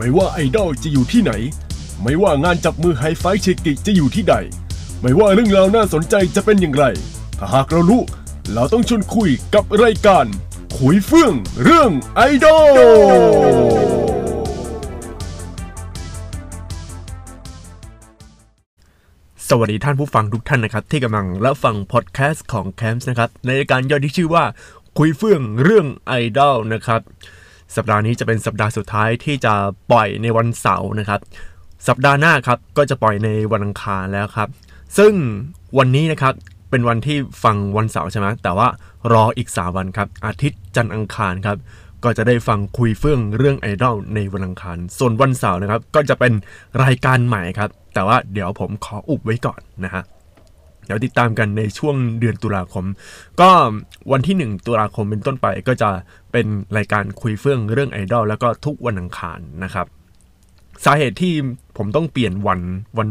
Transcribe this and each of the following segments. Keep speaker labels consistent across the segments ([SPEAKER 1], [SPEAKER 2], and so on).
[SPEAKER 1] ไม่ว่าไอดอลจะอยู่ที่ไหน ไม่ว่างานจับมือ high five เชกิจะอยู่ที่ใด ไม่ว่าเรื่องราวน่าสนใจจะเป็นอย่างไร ถ้าหากเรารู้ เราต้องชวนคุยกับรายการ คุยเฟื่องเรื่องไอดอล
[SPEAKER 2] สวัสดีท่านผู้ฟังทุกท่านนะครับ ที่กำลังรับฟังพอดแคสต์ของแคมป์นะครับ ในรายการย่อยที่ชื่อว่าคุยเฟื่องเรื่องไอดอลนะครับ สัปดาห์นี้จะเป็นสัปดาห์สุดท้ายที่จะปล่อยในวันเสาร์นะครับ สัปดาห์หน้าครับก็จะปล่อยในวันอังคารแล้วครับ ซึ่งวันนี้นะครับเป็นวันที่ฟังวันเสาร์ใช่ไหมแต่ว่ารออีก 3 วันครับ อาทิตย์จันทร์อังคารครับ ก็จะได้ฟังคุยเฟื่องเรื่องไอดอลในวันอังคาร ส่วนวันเสาร์นะครับ ก็จะเป็นรายการใหม่ครับ แต่ว่าเดี๋ยวผมขออุบไว้ก่อนนะฮะเดี๋ยวติดตามกันในช่วงเดือนตุลาคม ก็วันที่ 1 ตุลาคมเป็นต้นไปก็จะ เป็นรายการคุยเฟื่องเรื่องไอดอลแล้วก็ทุกวันอังคารนะครับ สาเหตุที่ผมต้องเปลี่ยนวันวัน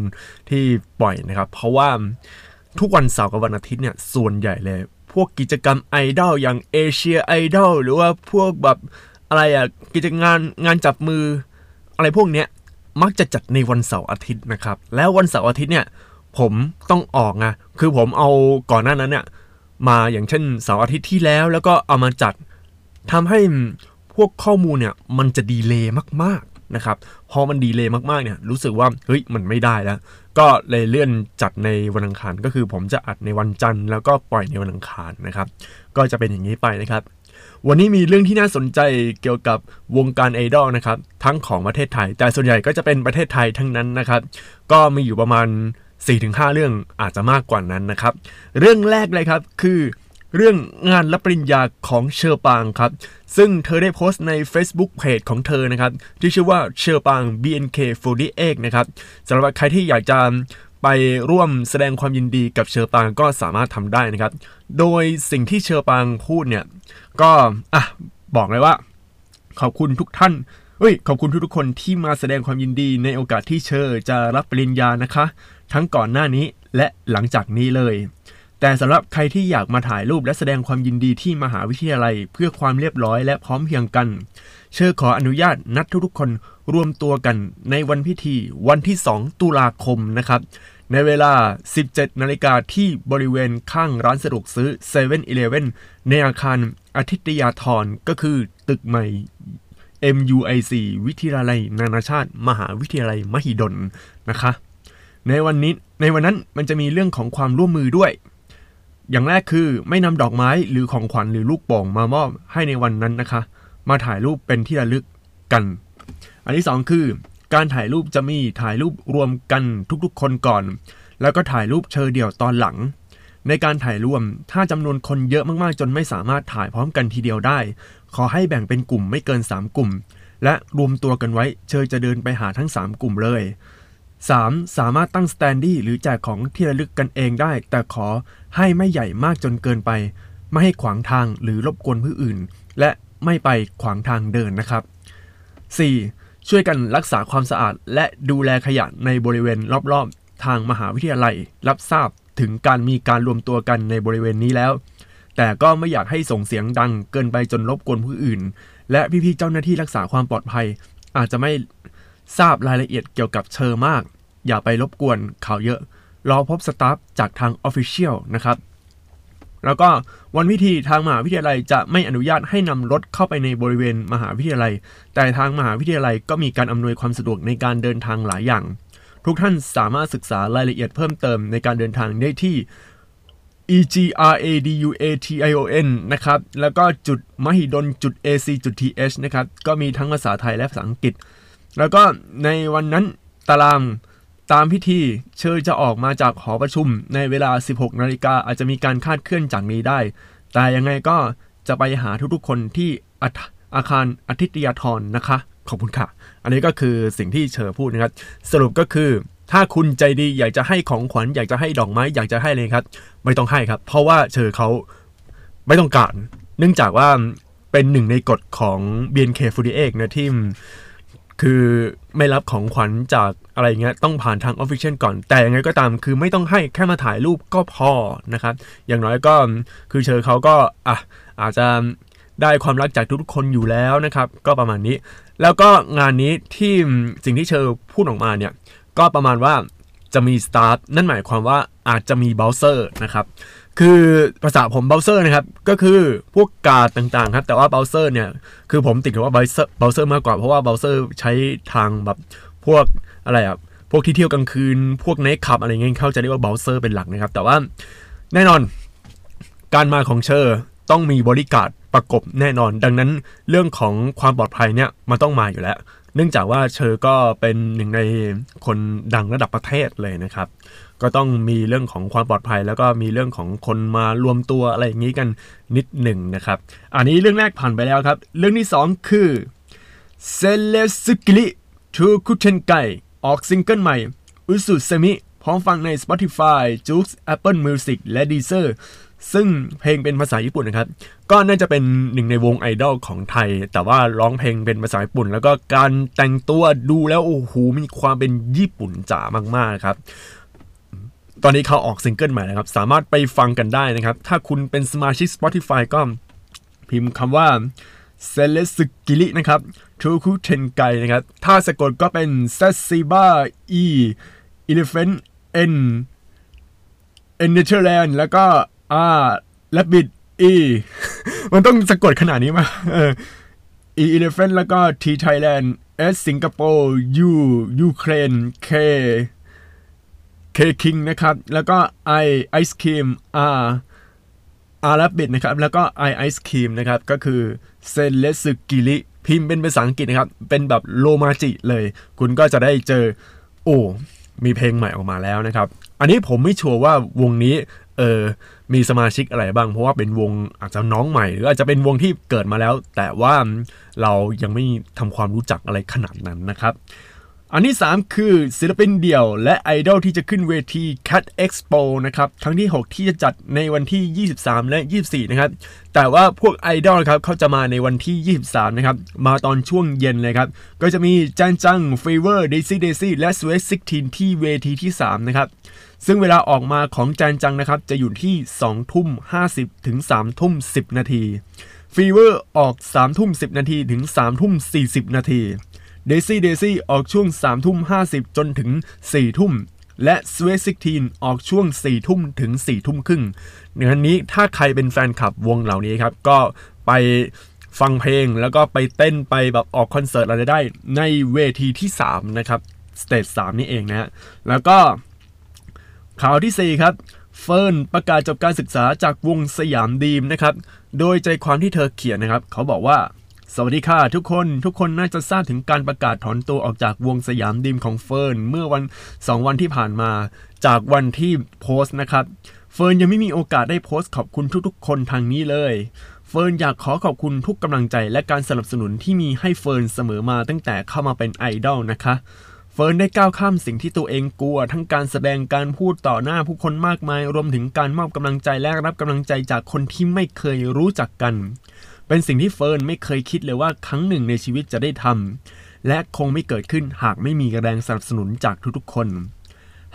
[SPEAKER 2] ที่ปล่อยนะครับ เพราะว่าทุกวันเสาร์กับวันอาทิตย์เนี่ยส่วนใหญ่เลย พวกกิจกรรมไอดอลอย่างเอเชียไอดอลหรือว่าพวกแบบอะไรอะกิจงานงานจับมือ อะไรพวกเนี้ยมักจะจัดในวันเสาร์อาทิตย์นะครับ แล้ววันเสาร์อาทิตย์เนี่ยผมต้องออกไงคือผมเอาก่อนหน้านั้นเนี่ยมาอย่างเช่นเสาร์อาทิตย์ที่แล้ว แล้วก็เอามาจัด ทำให้พวกข้อมูลเนี่ยมันจะ delay มากๆนะครับพอมัน delay มากๆเนี่ยรู้สึกว่าเฮ้ยมันไม่ได้แล้ว ก็เลยเลื่อนจัดในวันอังคารก็คือผมจะอัดในวันจันทร์แล้วก็ปล่อยในวันอังคารนะครับก็จะเป็นอย่างนี้ไปนะครับวันนี้มีเรื่องที่น่าสนใจเกี่ยวกับวงการไอดอลนะครับทั้งของประเทศไทย แต่ส่วนใหญ่ก็จะเป็นประเทศไทยทั้งนั้นนะครับ ก็มีอยู่ประมาณ 4-5 เรื่องอาจจะมากกว่านั้นนะครับ เรื่องแรกเลยครับคือ เรื่องงานรับปริญญาของเชอปางครับ ซึ่งเธอได้โพสต์ใน Facebook Page ของเธอนะครับ ที่ชื่อว่าเชอปาง BNK48 นะครับสำหรับใครที่อยากจะไปร่วมแสดงความยินดีกับเชอปางก็สามารถทำได้นะครับ โดยสิ่งที่เชอปางพูดเนี่ย ก็อะบอกเลยว่า ขอบคุณทุกท่านเฮ้ยขอบคุณทุกๆคนที่มาแสดงความยินดีในโอกาสที่เชอจะรับปริญญานะคะ ทั้งก่อนหน้านี้และหลังจากนี้เลย แต่สำหรับใครที่อยากมาถ่ายรูปและแสดงความยินดีที่มหาวิทยาลัย เพื่อความเรียบร้อยและพร้อมเพียงกัน เชอขออนุญาตนัดทุกๆคนรวมตัวกันในวันพิธีวันที่ 2 ตุลาคมนะครับ ในเวลา 17 นาฬิกาที่บริเวณข้างร้านสะดวกซื้อ7 e เ e ่ e อในอาคารอาทิตยาธรก็คือตึกใหม่ MUIC วิทยาลัย นานาชาติ มหาวิทยาลัยมหิดลนะคะ ในวันนี้ในวันนั้นมันจะมีเรื่องของความร่วมมือด้วย อย่างแรกคือไม่นำดอกไม้หรือของขวัญหรือลูกโป่งมามอบให้ในวันนั้นนะคะ มาถ่ายรูปเป็นที่ระลึกกัน อันที่สองคือ การถ่ายรูปจะมีถ่ายรูปรวมกันทุกๆ คนก่อน แล้วก็ถ่ายรูปเชอเดี่ยวตอนหลัง ในการถ่ายรวมถ้าจำนวนคนเยอะมากๆ จนไม่สามารถถ่ายพร้อมกันทีเดียวได้ ขอให้แบ่งเป็นกลุ่มไม่เกิน 3 กลุ่ม และรวมตัวกันไว้เชอจะเดินไปหาทั้ง 3 กลุ่มเลย 3. สามารถตั้งสแตนดี้หรือแจกของที่ระลึกกันเองได้ แต่ขอ ให้ไม่ใหญ่มากจนเกินไป ไม่ให้ขวางทางหรือรบกวนผู้อื่น และไม่ไปขวางทางเดินนะครับ 4. ช่วยกันรักษาความสะอาด และดูแลขยะในบริเวณรอบๆ ทางมหาวิทยาลัย รับทราบถึงการมีการรวมตัวกันในบริเวณนี้แล้ว แต่ก็ไม่อยากให้ส่งเสียงดังเกินไปจนรบกวนผู้อื่น และพี่ๆเจ้าหน้าที่รักษาความปลอดภัย อาจจะไม่ทราบรายละเอียดเกี่ยวกับเชอมาก อย่าไปรบกวนข่าวเยอะ รอพบสตาฟจากทาง Official นะครับแล้วก็วันพิธีทางมหาวิทยาลัยจะไม่อนุญาตให้นำรถเข้าไปในบริเวณมหาวิทยาลัย แต่ทางมหาวิทยาลัยก็มีการอำนวยความสะดวกในการเดินทางหลายอย่าง ทุกท่านสามารถศึกษารายละเอียดเพิ่มเติมในการเดินทางได้ที่ e g r a d u a t i o n นะครับ แล้วก็จุดมหิดลจุด ac จุด th นะครับ ก็มีทั้งภาษาไทยและภาษาอังกฤษ แล้วก็ในวันนั้นตาราง ตามพิธีเชิญจะออกมาจากหอประชุมในเวลา 16 นาฬิกาอาจจะมีการคาดเคลื่อนจากนี้ได้ แต่ยังไงก็จะไปหาทุกๆคนที่อาอาคารอาทิตยาธรนะคะ ขอบคุณค่ะ อันนี้ก็คือสิ่งที่เชอพูดนะครับ สรุปก็คือ ถ้าคุณใจดีอยากจะให้ของขวัญอยากจะให้ดอกไม้อยากจะให้เลยครับ ไม่ต้องให้ครับ เพราะว่าเชอเขาไม่ต้องการ เนื่องจากว่าเป็นหนึ่งในกฎของ BNK48 นะที่ คือไม่รับของขวัญจากอะไรเงี้ยต้องผ่านทางออฟฟิเชียลก่อน แต่ยังไงก็ตามคือไม่ต้องให้แค่มาถ่ายรูปก็พอนะครับ อย่างน้อยก็คือเฌอเขาก็อะอาจจะได้ความรักจากทุกๆคนอยู่แล้วนะครับ ก็ประมาณนี้ แล้วก็งานนี้ที่สิ่งที่เฌอพูดออกมาเนี่ยก็ประมาณว่าจะมี staff นั่นหมายความว่าอาจจะมี bouncer นะครับ คือภาษาผม bouncer นะครับ ก็คือพวกการ์ดต่างๆครับ แต่ว่า bouncer เนี่ยคือผมติดกับว่า bouncer bouncer มากกว่าเพราะว่า bouncer ใช้ทางแบบพวกอะไรอะพวกที่เที่ยวกลางคืน พวก night club อะไรเงี้ยเขาจะเรียกว่า bouncer เป็นหลักนะครับ แต่ว่าแน่นอนการมาของเชอร์ต้องมีบริการประกบแน่นอน ดังนั้นเรื่องของความปลอดภัยเนี่ยมันต้องมาอยู่แล้ว เนื่องจากว่าเชอร์ก็เป็นหนึ่งในคนดังระดับประเทศเลยนะครับ ก็ต้องมีเรื่องของความปลอดภัย แล้วก็มีเรื่องของคนมารวมตัวอะไรอย่างนี้กันนิดหนึ่งนะครับ อันนี้เรื่องแรกผ่านไปแล้วครับ เรื่องที่ 2 คือเซเลสกิลิทูคุเทนไกออกซิงเกิลใหม่อุสุเซมิพร้อมฟังใน Spotify, j o o x Apple Music และ Deezer ซึ่งเพลงเป็นภาษาญี่ปุ่นนะครับ ก็น่าจะเป็นหนึ่งในวงไอดอลของไทย แต่ว่าร้องเพลงเป็นภาษาญี่ปุ่น แล้วก็การแต่งตัวดูแล้วโอ้โหมีความเป็นญี่ปุ่นจ๋ามากๆครับ ตอนนี้เขาออกซิงเกิลใหม่นะครับ สามารถไปฟังกันได้นะครับ ถ้าคุณเป็นสมาชิก Spotify ก็พิมพ์คำว่าเซเลสกิลินะครับทูคุเทนไกนะครับ ถ้าสะกดก็เป็น z e z i b a e elephant n n n e t h e r l a n d แลนด์แล้วก็ R และบิด E มันต้องสะกดขนาดนี้มาเออ E elephant แล้วก็ T Thailand S สิงคโปร์ U ยูเครน K K King นะครับ แล้วก็ I Ice Cream R อาราบิดนะครับ แล้วก็ I Ice Cream นะครับ ก็คือเซเลสึกิริพิมพ์เป็นภาษาอังกฤษนะครับ เป็นแบบโลมาจิเลย คุณก็จะได้เจอ โอ้ มีเพลงใหม่ออกมาแล้วนะครับ อันนี้ผมไม่ชัวร์ว่าวงนี้ เออ มีสมาชิกอะไรบ้าง เพราะว่าเป็นวงอาจจะน้องใหม่ หรืออาจจะเป็นวงที่เกิดมาแล้ว แต่ว่าเรายังไม่ทำความรู้จักอะไรขนาดนั้นนะครับ อันที่ 3 คือศิลปินเดี่ยวและไอดอลที่จะขึ้นเวที Cat Expo นะครับครั้งที่ 6 ที่จะจัดในวันที่ 23 และ 24 นะครับ แต่ว่าพวกไอดอลครับเขาจะมาในวันที่ 23 นะครับ มาตอนช่วงเย็นเลยครับ ก็จะมีจันจังฟีเวอร์เดซี่เดซี่และสวีทซิกทีนที่เวทีที่ 3 นะครับ ซึ่งเวลาออกมาของจันจังนะครับ จะอยู่ที่ 2 ทุ่ม 50 ถึง 3 ทุ่ม 10 นาทีฟีเวอร์ออก 3 ทุ่ม 10 นาทีถึง 3 ทุ่ม 40 นาที เดซี่เดซี่ออกช่วง3ทุ่ม50 จนถึง 4 ทุ่ม และสวีทซิกทีนออกช่วง 4 ทุ่มถึง 4 ทุ่มครึ่งเนื้อนี้ถ้าใครเป็นแฟนคลับวงเหล่านี้ครับ ก็ไปฟังเพลงแล้วก็ไปเต้นไปแบบออกคอนเสิร์ตอะไรได้ในเวทีที่ 3 นะครับ stage 3นี่เองนะฮะแล้วก็ข่าวที่ 4 ครับเฟิร์นประกาศจบการศึกษาจากวงสยามดรีมนะครับ โดยใจความที่เธอเขียนนะครับ เขาบอกว่า สวัสดีค่ะ ทุกคนทุกคนน่าจะทราบถึงการประกาศถอนตัวออกจากวงสยามดีมของเฟิร์นเมื่อวัน 2 วันที่ผ่านมา จากวันที่โพสต์นะครับ เฟิร์นยังไม่มีโอกาสได้โพสต์ขอบคุณทุกๆ คนทางนี้เลย เฟิร์นอยากขอขอบคุณทุกกำลังใจและการสนับสนุนที่มีให้เฟิร์นเสมอมาตั้งแต่เข้ามาเป็นไอดอลนะคะเฟิร์นได้ก้าวข้ามสิ่งที่ตัวเองกลัว ทั้งการแสดงการพูดต่อหน้าผู้คนมากมาย รวมถึงการมอบกำลังใจและรับกำลังใจจากคนที่ไม่เคยรู้จักกัน เป็นสิ่งที่เฟิร์นไม่เคยคิดเลยว่าครั้งหนึ่งในชีวิตจะได้ทำและคงไม่เกิดขึ้นหากไม่มีแรงสนับสนุนจากทุกๆคน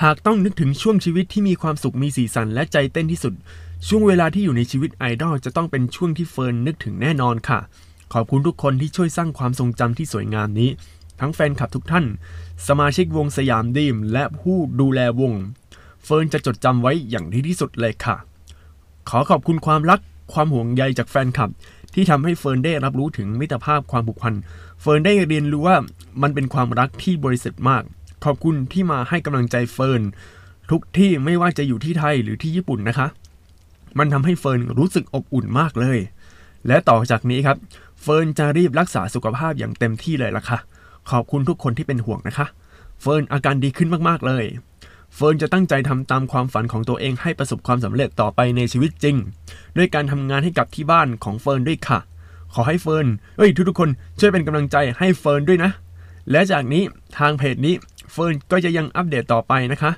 [SPEAKER 2] หากต้องนึกถึงช่วงชีวิตที่มีความสุขมีสีสันและใจเต้นที่สุด ช่วงเวลาที่อยู่ในชีวิตไอดอลจะต้องเป็นช่วงที่เฟิร์นนึกถึงแน่นอนค่ะ ขอบคุณทุกคนที่ช่วยสร้างความทรงจำที่สวยงามนี้ ทั้งแฟนคลับทุกท่าน สมาชิกวงสยามดีม และผู้ดูแลวง เฟิร์นจะจดจำไว้อย่างดีที่สุดเลยค่ะ ขอขอบคุณความรักความห่วงใยจากแฟนคลับ ที่ทำให้เฟิร์นได้รับรู้ถึงมิตรภาพความผูกพัน เฟิร์นได้เรียนรู้ว่ามันเป็นความรักที่บริสุทธิ์มาก ขอบคุณที่มาให้กำลังใจเฟิร์นทุกที่ไม่ว่าจะอยู่ที่ไทยหรือที่ญี่ปุ่นนะคะ มันทำให้เฟิร์นรู้สึกอบอุ่นมากเลย และต่อจากนี้ครับ เฟิร์นจะรีบรักษาสุขภาพอย่างเต็มที่เลยล่ะค่ะ ขอบคุณทุกคนที่เป็นห่วงนะคะ เฟิร์นอาการดีขึ้นมากๆเลย เฟิร์นจะตั้งใจทำตามความฝันของตัวเองให้ประสบความสำเร็จต่อไปในชีวิตจริง ด้วยการทำงานให้กับที่บ้านของเฟิร์นด้วยค่ะ ขอให้เฟิร์นเอ้ยทุกๆคนช่วยเป็นกำลังใจให้เฟิร์นด้วยนะ และจากนี้ทางเพจนี้เฟิร์นก็จะยังอัปเดตต่อไปนะคะ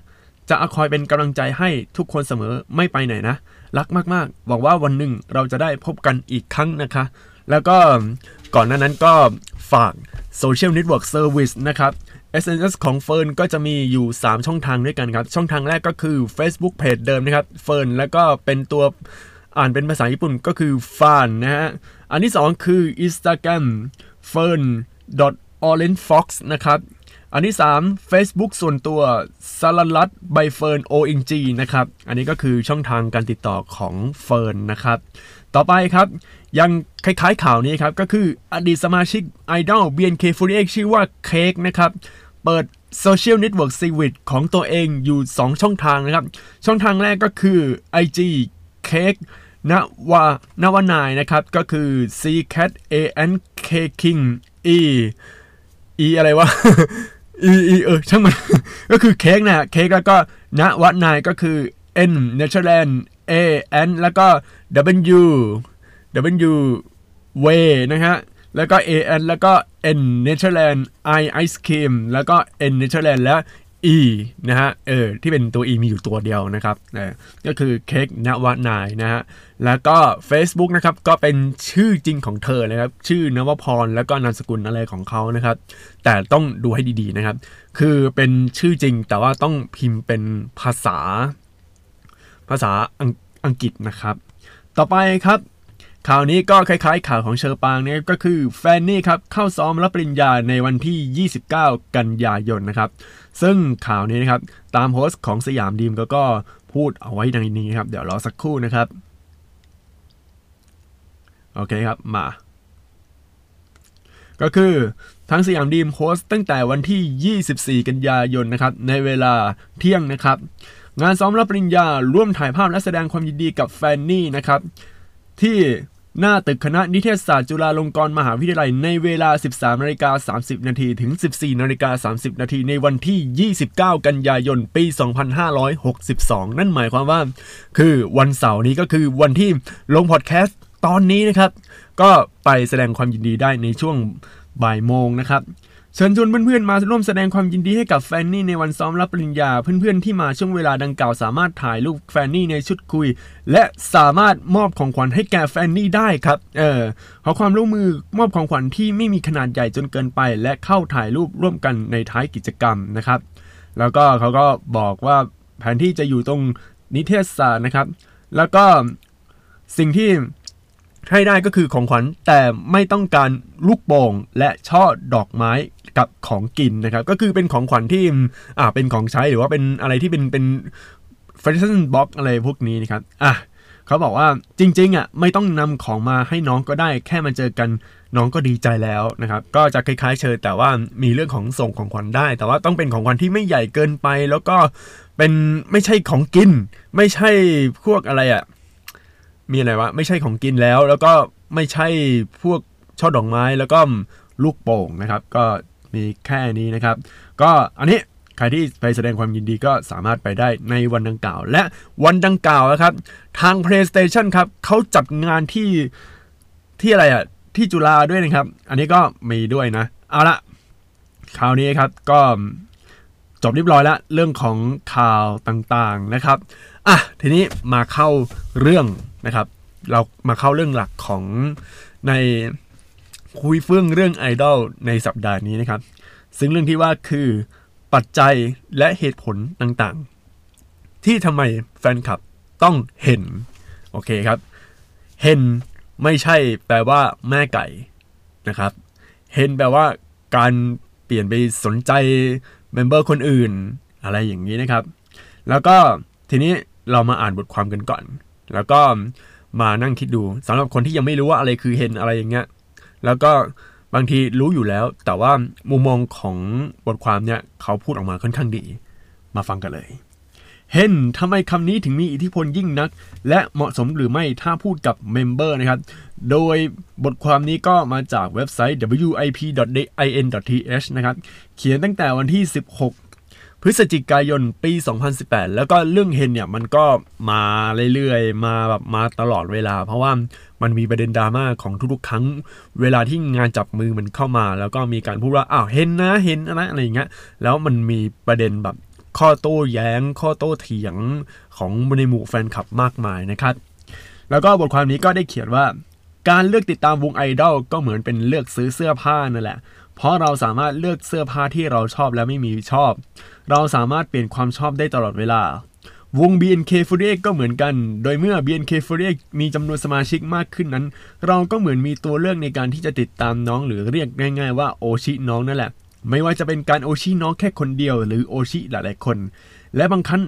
[SPEAKER 2] จะคอยเป็นกำลังใจให้ทุกคนเสมอไม่ไปไหนนะ รักมากๆหวังว่าวันหนึ่งเราจะได้พบกันอีกครั้งนะคะ แล้วก็ก่อนหน้านั้นก็ฝาก Social Network Service นะครับ SNS ของเฟิร์นก็จะมีอยู่ 3 ช่องทางด้วยกันครับ ช่องทางแรกก็คือ Facebook Page เดิมนะครับเฟิร์นแล้วก็เป็นตัวอ่านเป็นภาษาญี่ปุ่นก็คือฟานนะฮะ อันที่ 2 คือ Instagram fern orange fox นะครับ อันที่ 3 Facebook ส่วนตัวสลัรัตใบเฟิร์น ONG นะครับ อันนี้ก็คือช่องทางการติดต่อของเฟิร์นนะครับ ต่อไปครับ ยังคล้ายๆข่าวนี้ครับ ก็คืออดีตสมาชิกไอดอล BNK48 ชื่อว่าเค้กนะครับ เปิด Social Network Service ของตัวเองอยู่ 2 ช่องทางนะครับ ช่องทางแรกก็คือ IG เค้กนวานวานายนะครับ ก็คือ C cat A N K King E E อะไรวะ E E เออช่างมัน ก็คือเค้กนะเค้กแล้วก็นวัดนายก็คือ N Netherland A N แล้วก็ W W Way นะฮะ แล้วก็ A N แล้วก็ N Netherland I Ice Cream แล้วก็ N Netherland และ E นะฮะ เออ ที่เป็นตัว E มีอยู่ตัวเดียวนะครับก็คือเค้กนวานายนะฮะ แล้วก็ Facebook นะครับ ก็เป็นชื่อจริงของเธอนะครับ ชื่อนวพร แล้วก็นามสกุลอะไรของเขานะครับ แต่ต้องดูให้ดีๆนะครับ คือเป็นชื่อจริงแต่ว่าต้องพิมพ์เป็นภาษา ภาษาออังกฤษนะครับ ต่อไปครับ ข่าวนี้ก็คล้ายๆข่าวของเชอปางเนี่ยก็คือแฟนนี่ครับเข้าซ้อมรับปริญญาในวันที่ 29 กันยายนนะครับ ซึ่งข่าวนี้นะครับตามโพสต์ของสยามดีมก็ก็พูดเอาไว้ในนี้ครับ เดี๋ยวรอสักครู่นะครับ โอเคครับมา ก็คือทั้งสยามดีมโพสต์ตั้งแต่วันที่ 24 กันยายนนะครับ ในเวลาเที่ยงนะครับ งานซ้อมรับปริญญาร่วมถ่ายภาพและแสดงความยินดีกับแฟนนี่นะครับ ที่ หน้าตึกคณะนิเทศศาสตร์จุฬาลงกรณ์มหาวิทยาลัยในเวลา 13นาฬิกา30นาทีถึง 14นาฬิกา30นาทีในวันที่ 29 กันยายน ปี 2562 นั่นหมายความว่า คือวันเสาร์นี้ก็คือวันที่ลงพอดแคสต์ตอนนี้นะครับ ก็ไปแสดงความยินดีได้ในช่วงบ่ายโมงนะครับ เชิญชวนเพื่อนๆมาร่วมแสดงความยินดีให้กับแฟนนี่ในวันซ้อมรับปริญญา เพื่อนๆที่มาช่วงเวลาดังกล่าวสามารถถ่ายรูปแฟนนี่ในชุดคุย และสามารถมอบของขวัญให้แก่แฟนนี่ได้ครับ เออขอความร่วมมือมอบของขวัญที่ไม่มีขนาดใหญ่จนเกินไป และเข้าถ่ายรูปร่วมกันในท้ายกิจกรรมนะครับ แล้วก็เขาก็บอกว่าแผนที่จะอยู่ตรงนิเทศศาสตร์นะครับ แล้วก็สิ่งที่ ให้ได้ก็คือของขวัญแต่ไม่ต้องการลูกโป่งและช่อดอกไม้กับของกินนะครับ ก็คือเป็นของขวัญที่อ่าเป็นของใช้หรือว่าเป็นอะไรที่เป็นเป็นแฟชั่นบ็อกอะไรพวกนี้นะครับอะเขาบอกว่าจริงๆอะไม่ต้องนำของมาให้น้องก็ได้ แค่มาเจอกันน้องก็ดีใจแล้วนะครับ ก็จะคล้ายๆ เชิญแต่ว่ามีเรื่องของส่งของขวัญได้ แต่ว่าต้องเป็นของขวัญที่ไม่ใหญ่เกินไป แล้วก็เป็นไม่ใช่ของกิน ไม่ใช่พวกอะไรอะ มีอะไรวะไม่ใช่ของกินแล้ว แล้วก็ไม่ใช่พวกช่อดอกไม้แล้วก็ลูกโป่งนะครับ ก็มีแค่นี้นะครับ ก็อันนี้ใครที่ไปแสดงความยินดีก็สามารถไปได้ในวันดังกล่าว และวันดังกล่าวนะครับ ทาง PlayStation ครับเขาจัดงานที่ที่อะไรอะที่จุฬาด้วยนะครับ อันนี้ก็มีด้วยนะ เอาละคราวนี้ครับก็จบเรียบร้อยแล้ว เรื่องของข่าวต่างๆนะครับ อะทีนี้มาเข้าเรื่องนะครับ เรามาเข้าเรื่องหลักของในคุยเฟื่องเรื่องไอดอลในสัปดาห์นี้นะครับ ซึ่งเรื่องที่ว่าคือปัจจัยและเหตุผลต่างๆ ที่ทำไมแฟนคลับต้องเห็น โอเคครับ เห็นไม่ใช่แปลว่าแม่ไก่นะครับ เห็นแปลว่าการเปลี่ยนไปสนใจเมมเบอร์คนอื่น อะไรอย่างนี้นะครับ แล้วก็ทีนี้ เรามาอ่านบทความกันก่อน แล้วก็มานั่งคิดดูสำหรับคนที่ยังไม่รู้ว่าอะไรคือเห็นอะไรอย่างเงี้ย แล้วก็บางทีรู้อยู่แล้ว แต่ว่ามุมมองของบทความเนี่ยเขาพูดออกมาค่อนข้างดี มาฟังกันเลยเห็นทำไมคำนี้ถึงมีอิทธิพลยิ่งนัก และเหมาะสมหรือไม่ถ้าพูดกับเมมเบอร์นะครับ โดยบทความนี้ก็มาจากเว็บไซต์ wip.in.th นะครับ เขียนตั้งแต่วันที่ 16 พฤศจิกายนปี 2018 แล้วก็เรื่องเฮนเนี่ยมันก็มาเรื่อยๆ มาแบบมาตลอดเวลา เพราะว่ามันมีประเด็นดราม่าของทุกๆ ครั้ง เวลาที่งานจับมือมันเข้ามา แล้วก็มีการพูดว่าอ้าวเห็นนะเห็นนะอะไรอย่างเงี้ยแล้วมันมีประเด็นแบบข้อโต้แย้ง ข้อโต้เถียงของในหมู่แฟนคลับมากมายนะครับแล้วก็บทความนี้ก็ได้เขียนว่า การเลือกติดตามวงไอดอลก็เหมือนเป็นเลือกซื้อเสื้อผ้านั่นแหละ เพราะเราสามารถเลือกเสื้อผ้าที่เราชอบและไม่มีชอบ เราสามารถเปลี่ยนความชอบได้ตลอดเวลาวง BNK48 ก็เหมือนกัน โดยเมื่อ BNK48 มีจำนวนสมาชิกมากขึ้นนั้น เราก็เหมือนมีตัวเลือกในการที่จะติดตามน้องหรือเรียกง่ายๆว่าโอชิน้องนั่นแหละ ไม่ว่าจะเป็นการโอชิน้องแค่คนเดียว หรือโอชิหลายๆคน และบางครั้ง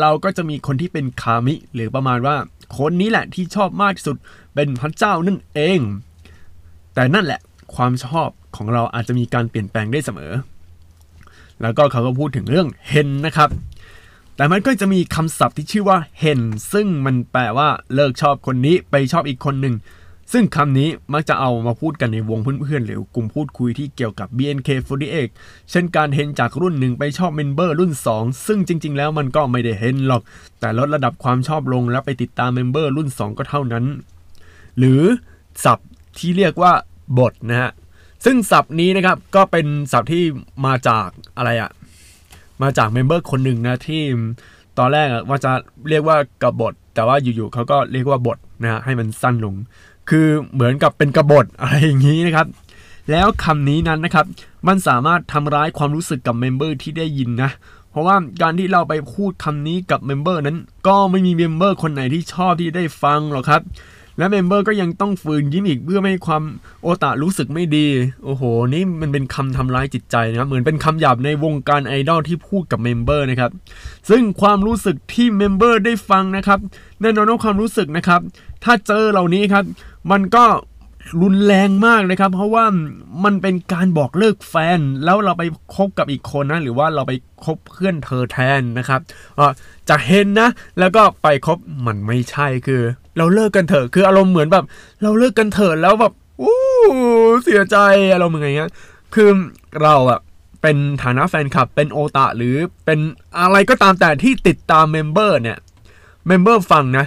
[SPEAKER 2] เราก็จะมีคนที่เป็นคามิ หรือประมาณว่า คนนี้แหละที่ชอบมากที่สุดเป็นพระเจ้านั่นเอง แต่นั่นแหละ ความชอบของเราอาจจะมีการเปลี่ยนแปลงได้เสมอ แล้วก็เขาก็พูดถึงเรื่องเฮนนะครับ แต่มันก็จะมีคำศัพท์ที่ชื่อว่าเฮนซึ่งมันแปลว่าเลิกชอบคนนี้ไปชอบอีกคนหนึ่ง ซึ่งคำนี้มักจะเอามาพูดกันในวงเพื่อนๆหรือกลุ่มพูดคุยที่เกี่ยวกับ BNK48 เช่นการเฮ็นจากรุ่นหนึ่งไปชอบเมมเบอร์รุ่น 2 ซึ่งจริง ๆ แล้วมันก็ไม่ได้เฮ็นหรอก แต่ลดระดับความชอบลงแล้วไปติดตามเมมเบอร์รุ่น 2 ก็เท่านั้น หรือศัพท์ที่เรียกว่า บฏนะฮะซึ่งศัพท์นี้นะครับก็เป็นศัพท์ที่มาจากอะไรอะมาจากเมมเบอร์คนหนึ่งนะที่ตอนแรกว่าจะเรียกว่ากบฏ แต่ว่าอยู่ๆเขาก็เรียกว่าบฏนะฮะให้มันสั้นลง คือเหมือนกับเป็นกบฏอะไรอย่างนี้นะครับ แล้วคำนี้นั้นนะครับ มันสามารถทำร้ายความรู้สึกกับเมมเบอร์ที่ได้ยินนะเพราะว่าการที่เราไปพูดคำนี้กับเมมเบอร์นั้น ก็ไม่มีเมมเบอร์คนไหนที่ชอบที่ได้ฟังหรอกครับ และเมมเบอร์ก็ยังต้องฝืนยิ้มอีกเพื่อไม่ให้ความโอตารู้สึกไม่ดี โอ้โห นี่มันเป็นคำทำร้ายจิตใจนะครับ เหมือนเป็นคำหยาบในวงการไอดอลที่พูดกับเมมเบอร์นะครับ ซึ่งความรู้สึกที่เมมเบอร์ได้ฟังนะครับแน่นอนว่าความรู้สึกนะครับ ถ้าเจอเหล่านี้ครับ มันก็รุนแรงมากนะครับ เพราะว่ามันเป็นการบอกเลิกแฟน แล้วเราไปคบกับอีกคนนะหรือว่าเราไปคบเพื่อนเธอแทนนะครับอะจะเฮ็นนะ แล้วก็ไปคบมันไม่ใช่คือ เราเลิกกันเถอะคืออารมณ์เหมือนแบบ เราเลิกกันเถอะแล้วแบบอู้เสียใจอารมณ์ยังไงเงี้ยคือเราอะเป็นฐานะแฟนคลับเป็นโอตาหรือเป็นอะไรก็ตามแต่ที่ติดตามเมมเบอร์เนี่ยเมมเบอร์ฟังนะ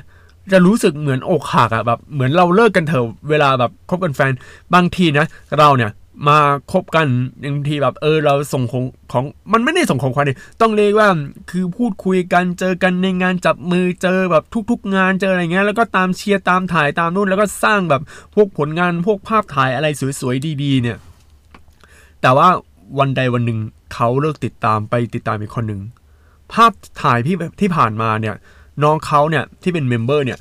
[SPEAKER 2] จะรู้สึกเหมือนอกหักอะแบบเหมือนเราเลิกกันเถอะเวลาแบบคบกันแฟนบางทีนะ เราเนี่ย มาคบกันบางทีแบบเออเราส่งของของมันไม่ได้ส่งของขวัญดิต้องเรียกว่าคือพูดคุยกันเจอกันในงานจับมือเจอแบบทุก ๆ งานเจออะไรเงี้ยแล้วก็ตามเชียร์ตามถ่ายตามนู่นแล้วก็สร้างแบบพวกผลงานพวกภาพถ่ายอะไรสวยๆดีๆ เนี่ย แต่ว่าวันใดวันหนึ่งเขาเลิกติดตามไปติดตามอีกคนหนึ่งภาพถ่ายที่ที่ผ่านมาเนี่ยน้องเขาเนี่ยที่เป็นเมมเบอร์เนี่ย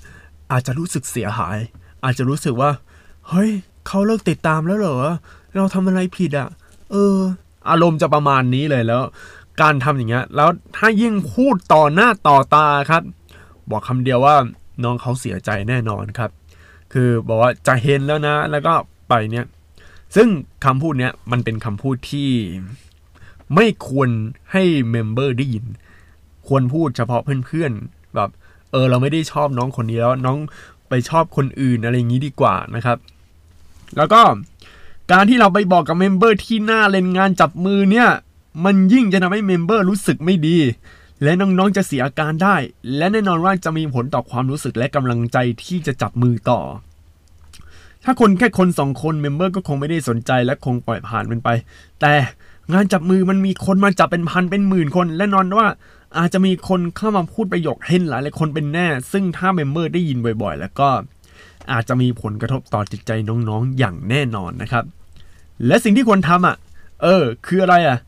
[SPEAKER 2] อาจจะรู้สึกเสียหาย อาจจะรู้สึกว่า เฮ้ยเขาเลิกติดตามแล้วเหรอ เราทำอะไรผิดอะ่ะ เออ อารมณ์จะประมาณนี้เลยแล้ว การทำอย่างเงี้ย แล้วถ้ายิ่งพูดต่อหน้าต่อตาครับ บอกคำเดียวว่าน้องเขาเสียใจแน่นอนครับ คือบอกว่าจะเฮ็นแล้วนะ แล้วก็ไปเนี่ยซึ่งคำพูดเนี้ยมันเป็นคำพูดที่ไม่ควรให้เมมเบอร์ได้ยิน ควรพูดเฉพาะเพื่อนๆ แบบ เออ เราไม่ได้ชอบน้องคนนี้แล้วน้องไปชอบคนอื่นอะไรอย่างนี้ดีกว่านะครับ แล้วก็ การที่เราไปบอกกับเมมเบอร์ที่หน้าเล่นงานจับมือเนี่ย มันยิ่งจะทำให้เมมเบอร์รู้สึกไม่ดี และน้องๆจะเสียอาการได้ และแน่นอนว่าจะมีผลต่อความรู้สึกและกำลังใจที่จะจับมือต่อ ถ้าคนแค่คนสองคนเมมเบอร์ก็คงไม่ได้สนใจและคงปล่อยผ่านมันไป แต่งานจับมือมันมีคนมาจับเป็นพันเป็นหมื่นคน และนอนว่าอาจจะมีคนเข้ามาพูดประโยคเฮ็นหลายหลายคนเป็นแน่ ซึ่งถ้าเมมเบอร์ได้ยินบ่อย ๆ แล้วก็ อาจจะมีผลกระทบต่อจิตใจน้องๆ อย่างแน่นอนนะครับ และสิ่งที่ควรทำอะ เออ คืออะไรอะ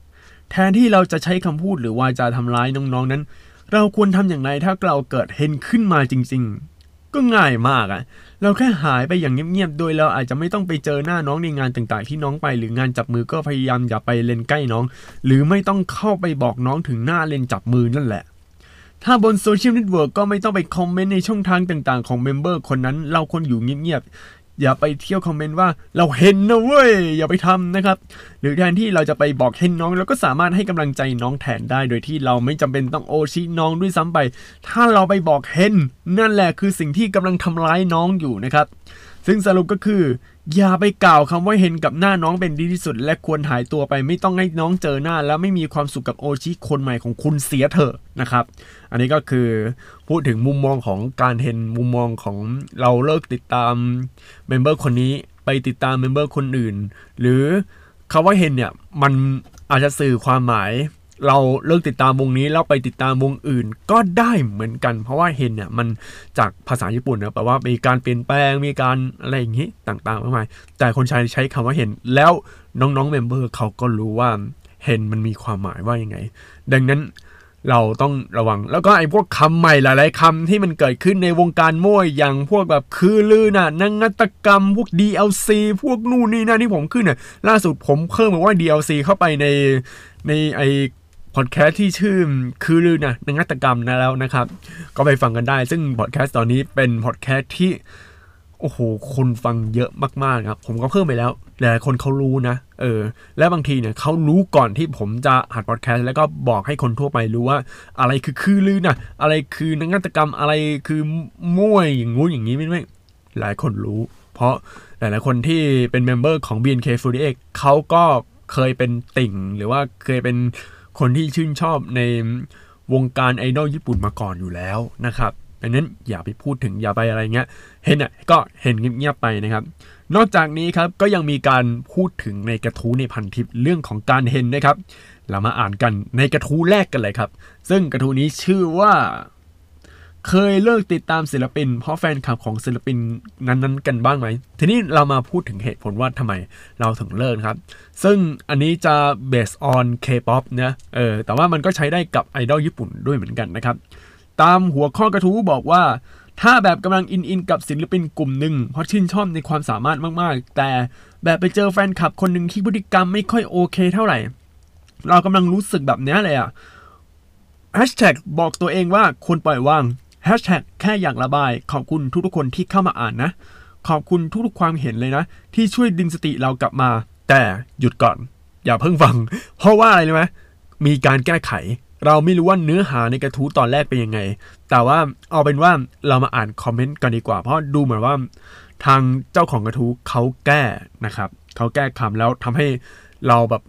[SPEAKER 2] แทนที่เราจะใช้คำพูดหรือวาจาทำร้ายน้องๆนั้น เราควรทำอย่างไรถ้าเราเกิดเฮนขึ้นมาจริง ๆ ก็ง่ายมากอะ เราแค่หายไปอย่างเงียบๆ โดยเราอาจจะไม่ต้องไปเจอหน้าน้องในงานต่างๆ ที่น้องไป หรืองานจับมือก็พยายามอย่าไปเล่นใกล้น้อง หรือไม่ต้องเข้าไปบอกน้องถึงหน้าเล่นจับมือนั่นแหละ ถ้าบนโซเชียลเน็ตเวิร์กก็ไม่ต้องไปคอมเมนต์ในช่องทางต่างๆ ของ member คนนั้น เราควรอยู่เงียบๆ อย่าไปเที่ยวคอมเมนต์ว่าเราเห็นนะเว้ย อย่าไปทำนะครับ หรือแทนที่เราจะไปบอกเห็นน้องเราก็สามารถให้กำลังใจน้องแทนได้ โดยที่เราไม่จำเป็นต้องโอชิน้องด้วยซ้ำไป ถ้าเราไปบอกเห็น นั่นแหละคือสิ่งที่กำลังทำร้ายน้องอยู่นะครับ ซึ่งสรุปก็คือ อย่าไปกล่าวคำว่าเห็นกับหน้าน้องเป็นดีที่สุด และควรหายตัวไปไม่ต้องให้น้องเจอหน้า แล้วไม่มีความสุขกับโอชิคนใหม่ของคุณเสียเถอะนะครับ อันนี้ก็คือพูดถึงมุมมองของการเฮนมุมมองของเราเลิกติดตาม member คนนี้ไปติดตาม member คนอื่น หรือคำว่าเฮนเนี่ยมันอาจจะสื่อความหมาย เราเลิกติดตามวงนี้แล้วไปติดตามวงอื่นก็ได้เหมือนกัน เพราะว่าเฮนเนี่ยมันจากภาษาญี่ปุ่นนะแปลว่ามีการเปลี่ยนแปลงมีการอะไรอย่างนี้ต่างๆมากมายแต่คนใช้ใช้คำว่าเฮนแล้วน้องๆ member เขาก็รู้ว่าเฮนมันมีความหมายว่ายังไง ดังนั้นเราต้องระวังแล้วก็ไอ้พวกคำใหม่หลาย ๆคำที่มันเกิดขึ้นในวงการมวยอย่างพวกแบบคือลือน่ะนังงัตกรรมพวก DLC พวกนู่นนี่นั่นที่ผมขึ้นน่ะล่าสุดผมเพิ่มมาว่า DLC เข้าไปในในไอ พอดแคสต์ที่ชื่อคือลือนะนังงัตกรรมนะแล้วนะครับ ก็ไปฟังกันได้ ซึ่งพอดแคสต์ตอนนี้เป็นพอดแคสต์ที่ โอ้โห คนฟังเยอะมากๆครับ ผมก็เพิ่มไปแล้ว หลายคนเขารู้นะ เออ และบางทีเนี่ยเขารู้ก่อนที่ผมจะหัดพอดแคสต์แล้วก็บอกให้คนทั่วไปรู้ว่า อะไรคือคือลือนะอะไรคือนักงานตกรรมอะไรคือมวยอย่างงู้นอย่างนี้ไม่ไม่หลายคนรู้ เพราะหลายๆคนที่เป็นเมมเบอร์ของ BNK48 เขาก็เคยเป็นติ่งหรือว่าเคยเป็น คนที่ชื่นชอบในวงการไอดอลญี่ปุ่นมาก่อนอยู่แล้วนะครับดังนั้นอย่าไปพูดถึงอย่าไปอะไรเงี้ย เห็นอะก็เห็นเงียบๆไปนะครับ นอกจากนี้ครับก็ยังมีการพูดถึงในกระทู้ในพันทิปเรื่องของการเห็นนะครับ เรามาอ่านกันในกระทู้แรกกันเลยครับ ซึ่งกระทู้นี้ชื่อว่า เคยเลิกติดตามศิลปิน เพราะแฟนคลับของศิลปินนั้นๆ กันบ้างไหม ทีนี้เรามาพูดถึงเหตุผลว่าทำไมเราถึงเลิกครับ ซึ่งอันนี้จะ based on K-pop นะเออแต่ว่ามันก็ใช้ได้กับไอดอลญี่ปุ่นด้วยเหมือนกันนะครับ ตามหัวข้อกระทู้บอกว่า ถ้าแบบกำลังอินอินกับศิลปินกลุ่มหนึ่งเพราะชื่นชอบในความสามารถมากๆ แต่แบบไปเจอแฟนคลับคนหนึ่งที่พฤติกรรมไม่ค่อยโอเคเท่าไหร่ เรากำลังรู้สึกแบบนี้เลยอะแฮชแท็กบอกตัวเองว่าควรปล่อยวาง แฮชแท็กแค่อยากระบาย ขอบคุณทุกๆคนที่เข้ามาอ่านนะ ขอบคุณทุกๆความเห็นเลยนะ ที่ช่วยดึงสติเรากลับมา แต่หยุดก่อน อย่าเพิ่งฟัง เพราะว่าอะไรรู้ไหมมีการแก้ไข เราไม่รู้ว่าเนื้อหาในกระทู้ตอนแรกเป็นยังไง แต่ว่าเอาเป็นว่าเรามาอ่านคอมเมนต์กันดีกว่า เพราะดูเหมือนว่า ทางเจ้าของกระทู้เขาแก้นะครับเขาแก้คำแล้วทำให้เราแบบ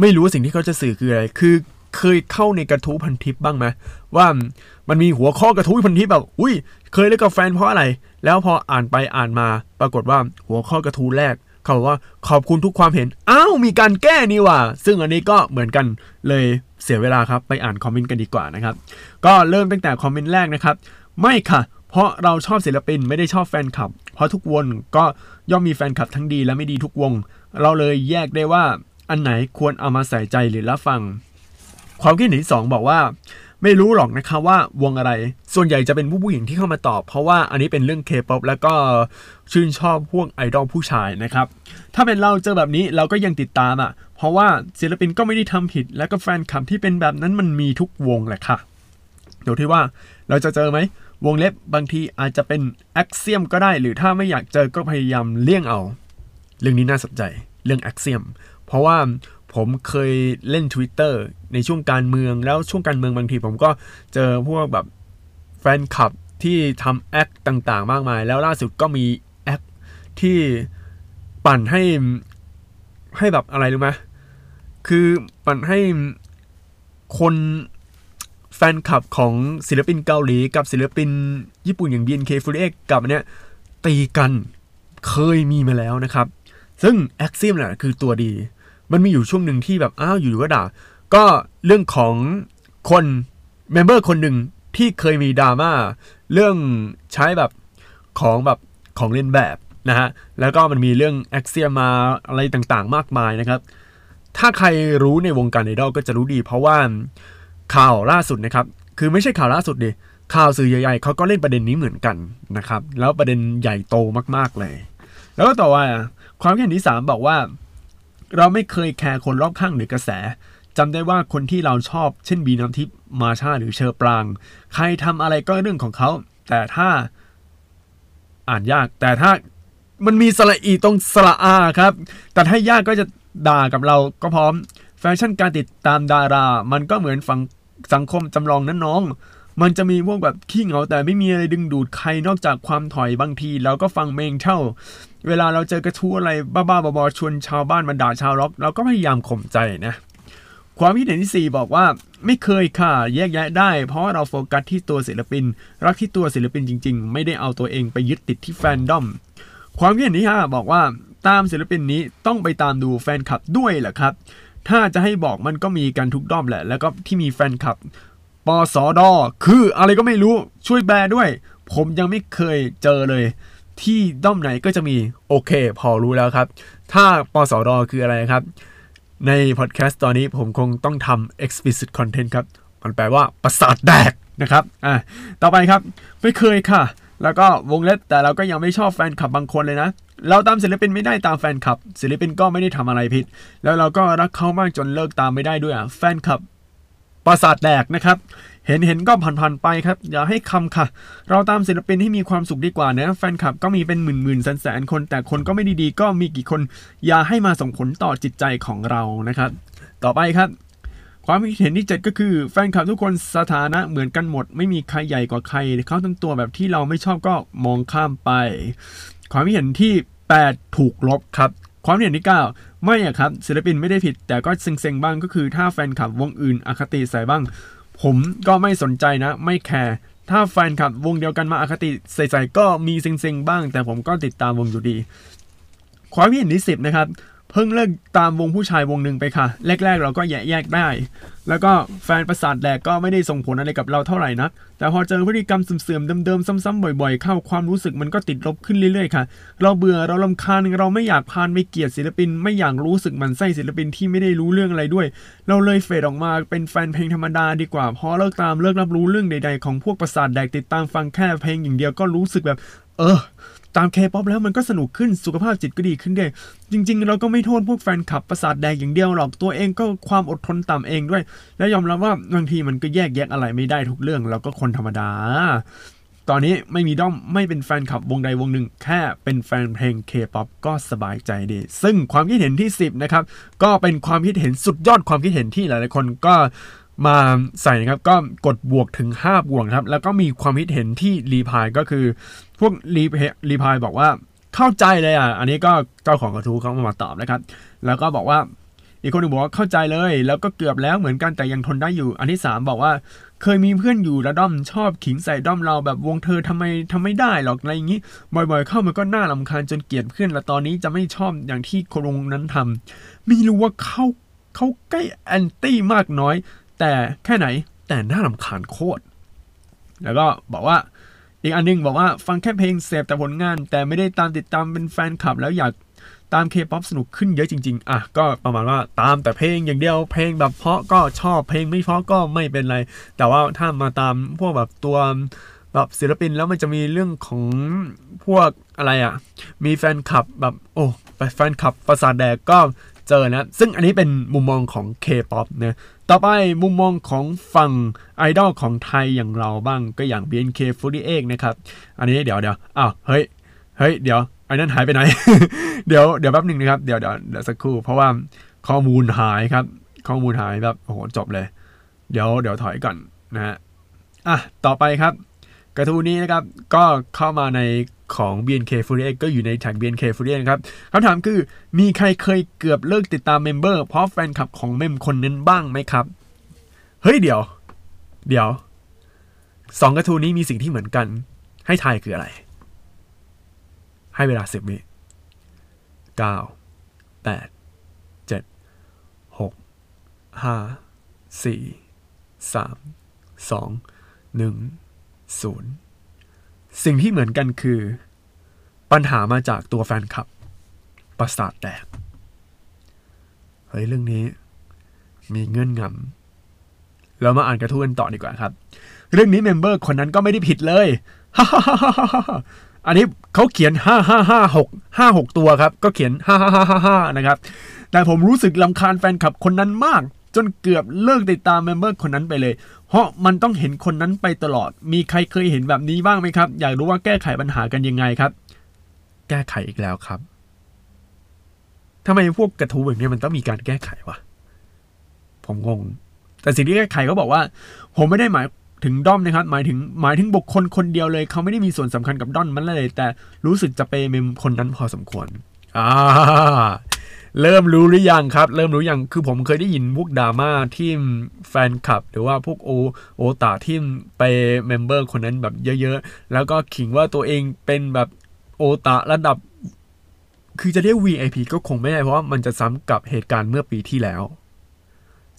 [SPEAKER 2] ไม่รู้สิ่งที่เขาจะสื่อคืออะไร คือ เคยเข้าในกระทู้พันทิปบ้างไหมว่ามันมีหัวข้อกระทู้พันทิปแบบอุ้ย เคยเลิกกับแฟนเพราะอะไร แล้วพออ่านไปอ่านมา ปรากฏว่าหัวข้อกระทู้แรก เขาบอกว่าขอบคุณทุกความเห็นอ้าวมีการแก้นี่ว่ะซึ่งอันนี้ก็เหมือนกันเลยเสียเวลาครับไปอ่านคอมเมนต์กันดีกว่านะครับ ก็เริ่มตั้งแต่คอมเมนต์แรกนะครับ ไม่ค่ะเพราะเราชอบศิลปินไม่ได้ชอบแฟนคลับ เพราะทุกวงก็ย่อมมีแฟนคลับทั้งดีและไม่ดีทุกวง เราเลยแยกได้ว่าอันไหนควรเอามาใส่ใจหรือรับฟัง ความคิดเห็นที่สองบอกว่า ไม่รู้หรอกนะคะว่าวงอะไร ส่วนใหญ่จะเป็นผู้ผู้หญิงที่เข้ามาตอบ เพราะว่าอันนี้เป็นเรื่องเคป๊อปแล้วก็ชื่นชอบพวกไอดอลผู้ชายนะครับ ถ้าเป็นเราเจอแบบนี้เราก็ยังติดตามอะ เพราะว่าศิลปินก็ไม่ได้ทำผิด แล้วก็แฟนคลับที่เป็นแบบนั้นมันมีทุกวงแหละค่ะเดี๋ยวที่ว่าเราจะเจอไหมวงเล็บบางทีอาจจะเป็นแอคเซียมก็ได้ หรือถ้าไม่อยากเจอก็พยายามเลี่ยงเอา เรื่องนี้น่าสนใจเรื่องแอคเซียม เพราะว่า ผมเคยเล่น Twitter ในช่วงการเมืองแล้วช่วงการเมืองบางทีผมก็เจอพวกแบบแฟนคลับที่ทำแอคต่างๆ มากมาย แล้วล่าสุดก็มีแอคที่ปั่นให้ให้แบบอะไรรู้ไหมคือปั่นให้คนแฟนคลับของศิลปินเกาหลี กับศิลปินญี่ปุ่นอย่าง BNK48 กับอันเนี้ยตีกันเคยมีมาแล้วนะครับ ซึ่งแอคซิมน่ะคือตัวดี มันมีอยู่ช่วงหนึ่งที่แบบอ้าวอยู่ๆก็ด่า ก็เรื่องของคน member คนหนึ่งที่เคยมีดราม่าเรื่องใช้แบบของแบบของเล่นแบบนะฮะแล้วก็มันมีเรื่องแอคเซียมาอะไรต่างๆ มากมายนะครับ ถ้าใครรู้ในวงการไอดอลก็จะรู้ดี เพราะว่าข่าวล่าสุดนะครับ คือไม่ใช่ข่าวล่าสุดดิข่าวสื่อใหญ่ๆเขาก็เล่นประเด็นนี้เหมือนกันนะครับ แล้วประเด็นใหญ่โตมากๆเลย แล้วก็ต่อว่าความคิดเห็นที่สามบอกว่า เราไม่เคยแคร์คนรอบข้างหรือกระแสจำได้ว่าคนที่เราชอบ เช่นบีน้ำทิพย์มาชาหรือเชอร์ปราง ใครทำอะไรก็เรื่องของเขา แต่ถ้าอ่านยาก แต่ถ้ามันมีสระอีตรงสระอาครับ แต่ถ้ายากก็จะด่ากับเราก็พร้อม แฟชั่นการติดตามดารา มันก็เหมือนฝังสังคมจำลองนั้นน้อง มันจะมีพวกแบบขี้เหงาแต่ไม่มีอะไรดึงดูดใครนอกจากความถอยบางทีเราก็ฟังเมงเท่า เวลาเราเจอกระทู้อะไรบ้าๆบอๆชวนชาวบ้านมาด่าชาวร็อกเราก็พยายามข่มใจนะความคิดเห็นที่ 4 บอกว่าไม่เคยค่ะ แยกแยะได้ เพราะเราโฟกัสที่ตัวศิลปิน รักที่ตัวศิลปินจริง ๆ ไม่ได้เอาตัวเองไปยึดติดที่แฟนดอม ความคิดเห็นที่ 5 บอกว่าตามศิลปินนี้ต้องไปตามดูแฟนคลับด้วยแหละครับ ถ้าจะให้บอกมันก็มีกันทุกด้อมแหละ แล้วก็ที่มีแฟนคลับ ปสอดอคืออะไรก็ไม่รู้ช่วยแปลด้วย ผมยังไม่เคยเจอเลย ที่ด้อมไหนก็จะมีโอเค พอรู้แล้วครับ ถ้าปสอดอคืออะไรครับ ในพอดแคสต์ตอนนี้ผมคงต้องทำ explicit content ครับ มันแปลว่าประสาทแดกนะครับอะต่อไปครับ ไม่เคยค่ะ แล้วก็วงเล็บแต่เราก็ยังไม่ชอบแฟนคลับบางคนเลยนะเราตามศิลปินไม่ได้ตามแฟนคลับศิลปินก็ไม่ได้ทำอะไรผิด แล้วเราก็รักเขามากจนเลิกตามไม่ได้ด้วยอะแฟนคลับ ประสาทแดกนะครับ เห็นเห็นก็ผ่านๆไปครับ อย่าให้คำค่ะ เราตามศิลปินให้มีความสุขดีกว่านะแฟนคลับก็มีเป็นหมื่นหมื่นแสนแสนคน แต่คนก็ไม่ดีๆ ก็มีกี่คน อย่าให้มาส่งผลต่อจิตใจของเรานะครับ ต่อไปครับ ความคิดเห็นที่ 7 ก็คือ แฟนคลับทุกคนสถานะเหมือนกันหมด ไม่มีใครใหญ่กว่าใครเขาทั้งตัวแบบที่เราไม่ชอบก็มองข้ามไป ความคิดเห็นที่ 8 ถูกลบครับ ความเห็นที่9ไม่อะครับศิลปินไม่ได้ผิด แต่ก็เซ็งๆบ้างก็คือถ้าแฟนคลับวงอื่นอคติใส่บ้าง ผมก็ไม่สนใจนะ ไม่แคร์ถ้าแฟนคลับวงเดียวกันมาอคติใส่ๆก็มีเซ็งๆบ้าง แต่ผมก็ติดตามวงอยู่ดี ความเห็นที่สิบนะครับ เพิ่งเลิกตามวงผู้ชายวงหนึ่งไปค่ะ แรก ๆ เราก็แยกแยกได้ แล้วก็แฟนประสาทแดกก็ไม่ได้ส่งผลอะไรกับเราเท่าไหร่นักแต่พอเจอพฤติกรรมเสื่อมๆเดิมๆซ้ำๆบ่อยๆ เข้าความรู้สึกมันก็ติดลบขึ้นเรื่อยๆค่ะ เราเบื่อเราลำคาญเราไม่อยากพานไปเกลียดศิลปิน ไม่อยากรู้สึกมันไส้ศิลปินที่ไม่ได้รู้เรื่องอะไรด้วย เราเลย fade ออกมาเป็นแฟนเพลงธรรมดาดีกว่าพอเลิกตามเลิกรับรู้เรื่องใด ๆ ของพวกประสาทแดกติดตามฟังแค่เพลงอย่างเดียวก็รู้สึกแบบ เออ ตามเคป๊อปแล้วมันก็สนุกขึ้นสุขภาพจิตก็ดีขึ้นด้วย จริง ๆ เราก็ไม่โทษพวกแฟนคลับประสาทแดกอย่างเดียวหรอกตัวเองก็ความอดทนต่ำเองด้วย และยอมรับว่าบางทีมันก็แยกแยะอะไรไม่ได้ทุกเรื่องเราก็คนธรรมดา ตอนนี้ไม่มีด้อมไม่เป็นแฟนคลับวงใดวงหนึ่ง แค่เป็นแฟนเพลงเคป๊อปก็สบายใจดี ซึ่งความคิดเห็นที่ 10 นะครับ ก็เป็นความคิดเห็นสุดยอดความคิดเห็นที่หลายๆคนก็ มาใส่นะครับก็กดบวกถึง 5 บวกครับ แล้วก็มีความคิดเห็นที่ reply ก็คือ พวกรีพ reply บอกว่าเข้าใจเลยอะ อันนี้ก็เจ้าของกระทู้เขามาตอบนะครับ แล้วก็บอกว่าอีกคนหนึ่งบอกว่าเข้าใจเลย แล้วก็เกือบแล้วเหมือนกันแต่ยังทนได้อยู่ อันที่ 3 บอกว่า เคยมีเพื่อนอยู่ระด้อมชอบขิงใส่ด้อมเราแบบวงเธอทำไมทำไม่ได้หรอกอะไรอย่างนี้ บ่อยๆ เข้ามันก็น่ารำคาญจนเกลียดเพื่อนและตอนนี้จะไม่ชอบอย่างที่คนวงนั้นทำไม่รู้ว่าเขาเขาใกล้แอนตี้มากน้อย แต่แค่ไหนแต่น่าลำคาญโคตร แล้วก็บอกว่าอีกอันหนึงบอกว่าฟังแค่เพลงเสพแต่ผลงาน แต่ไม่ได้ตามติดตามเป็นแฟนคลับ แล้วอยากตามเคป๊อปสนุกขึ้นเยอะจริง ๆ อะ ก็ประมาณว่าตามแต่เพลงอย่างเดียวเพลงแบบเพราะก็ชอบเพลงไม่เพราะก็ไม่เป็นไร แต่ว่าถ้ามาตามพวกแบบตัวแบบศิลปินแล้วมันจะมีเรื่องของพวกอะไรอะ มีแฟนคลับแบบโอ้แฟนคลับประสาทแดกก็เจอนะ ซึ่งอันนี้เป็นมุมมองของ K-POP นะ ต่อไปมุมมองของฝั่งไอดอลของไทยอย่างเราบ้างก็อย่าง BNK48 นะครับ อันนี้เดี๋ยวเดี๋ยวอ้าวเฮ้ยเฮ้ยเดี๋ยวไอ้นั่นหายไปไหน เดี๋ยวเดี๋ยวแป๊บหนึ่งนะครับเดี๋ยวเดี๋ยวเดี๋ยวสักครู่ เพราะว่าข้อมูลหายครับ ข้อมูลหายแบบโอ้โหจบเลย เดี๋ยวเดี๋ยวถอยก่อนนะฮะอะต่อไปครับ กระทู้นี้นะครับก็เข้ามาใน ของ BNK48 ก็อยู่ในแท็ก BNK48 นะครับคำถามคือมีใครเคยเกือบเลิกติดตาม member เพราะแฟนคลับของ mem คนนั้นบ้างไหมครับ เฮ้ยเดี๋ยว เดี๋ยวสองกระทู้นี้มีสิ่งที่เหมือนกัน ให้ทายคืออะไร ให้เวลาสิบวิเก้าแปดเจ็ดหกห้าสี่สามสองหนึ่งศูนย์ สิ่งที่เหมือนกันคือ ปัญหามาจากตัวแฟนคลับ ประสาทแตก เฮ้ย เรื่องนี้มีเงื่อนงำเรามาอ่านกระทู้กันต่อดีกว่าครับ เรื่องนี้เมมเบอร์คนนั้นก็ไม่ได้ผิดเลยอันนี้เขาเขียน 5 5 5 6 5 6 ตัวครับ ก็เขียน 5 5 5 5 5 นะครับ แต่ผมรู้สึกลำคาญแฟนคลับคนนั้นมาก จนเกือบเลิกติดตามเมมเบอร์คนนั้นไปเลย เพราะมันต้องเห็นคนนั้นไปตลอด มีใครเคยเห็นแบบนี้บ้างไหมครับ อยากรู้ว่าแก้ไขปัญหากันยังไงครับ แก้ไขอีกแล้วครับทำไมพวกกระทู้แบบนี้มันต้องมีการแก้ไขวะ ผมงง แต่สิ่งที่แก้ไขเขาบอกว่า ผมไม่ได้หมายถึงด้อมนะครับ หมายถึงหมายถึงบุคคลคนเดียวเลย เขาไม่ได้มีส่วนสำคัญกับด้อมมันเลย แต่รู้สึกจะเปย์เมมคนนั้นพอสมควร อ่า เริ่มรู้หรือยังครับ เริ่มรู้ยังคือผมเคยได้ยินพวกดราม่าที่แฟนคลับ หรือว่าพวกโอโอตาที่ไปเมมเบอร์คนนั้นแบบเยอะๆ แล้วก็ขิงว่าตัวเองเป็นแบบโอตาระดับ คือจะเรียก VIP ก็คงไม่ได้เพราะว่ามันจะซ้ำกับเหตุการณ์เมื่อปีที่แล้ว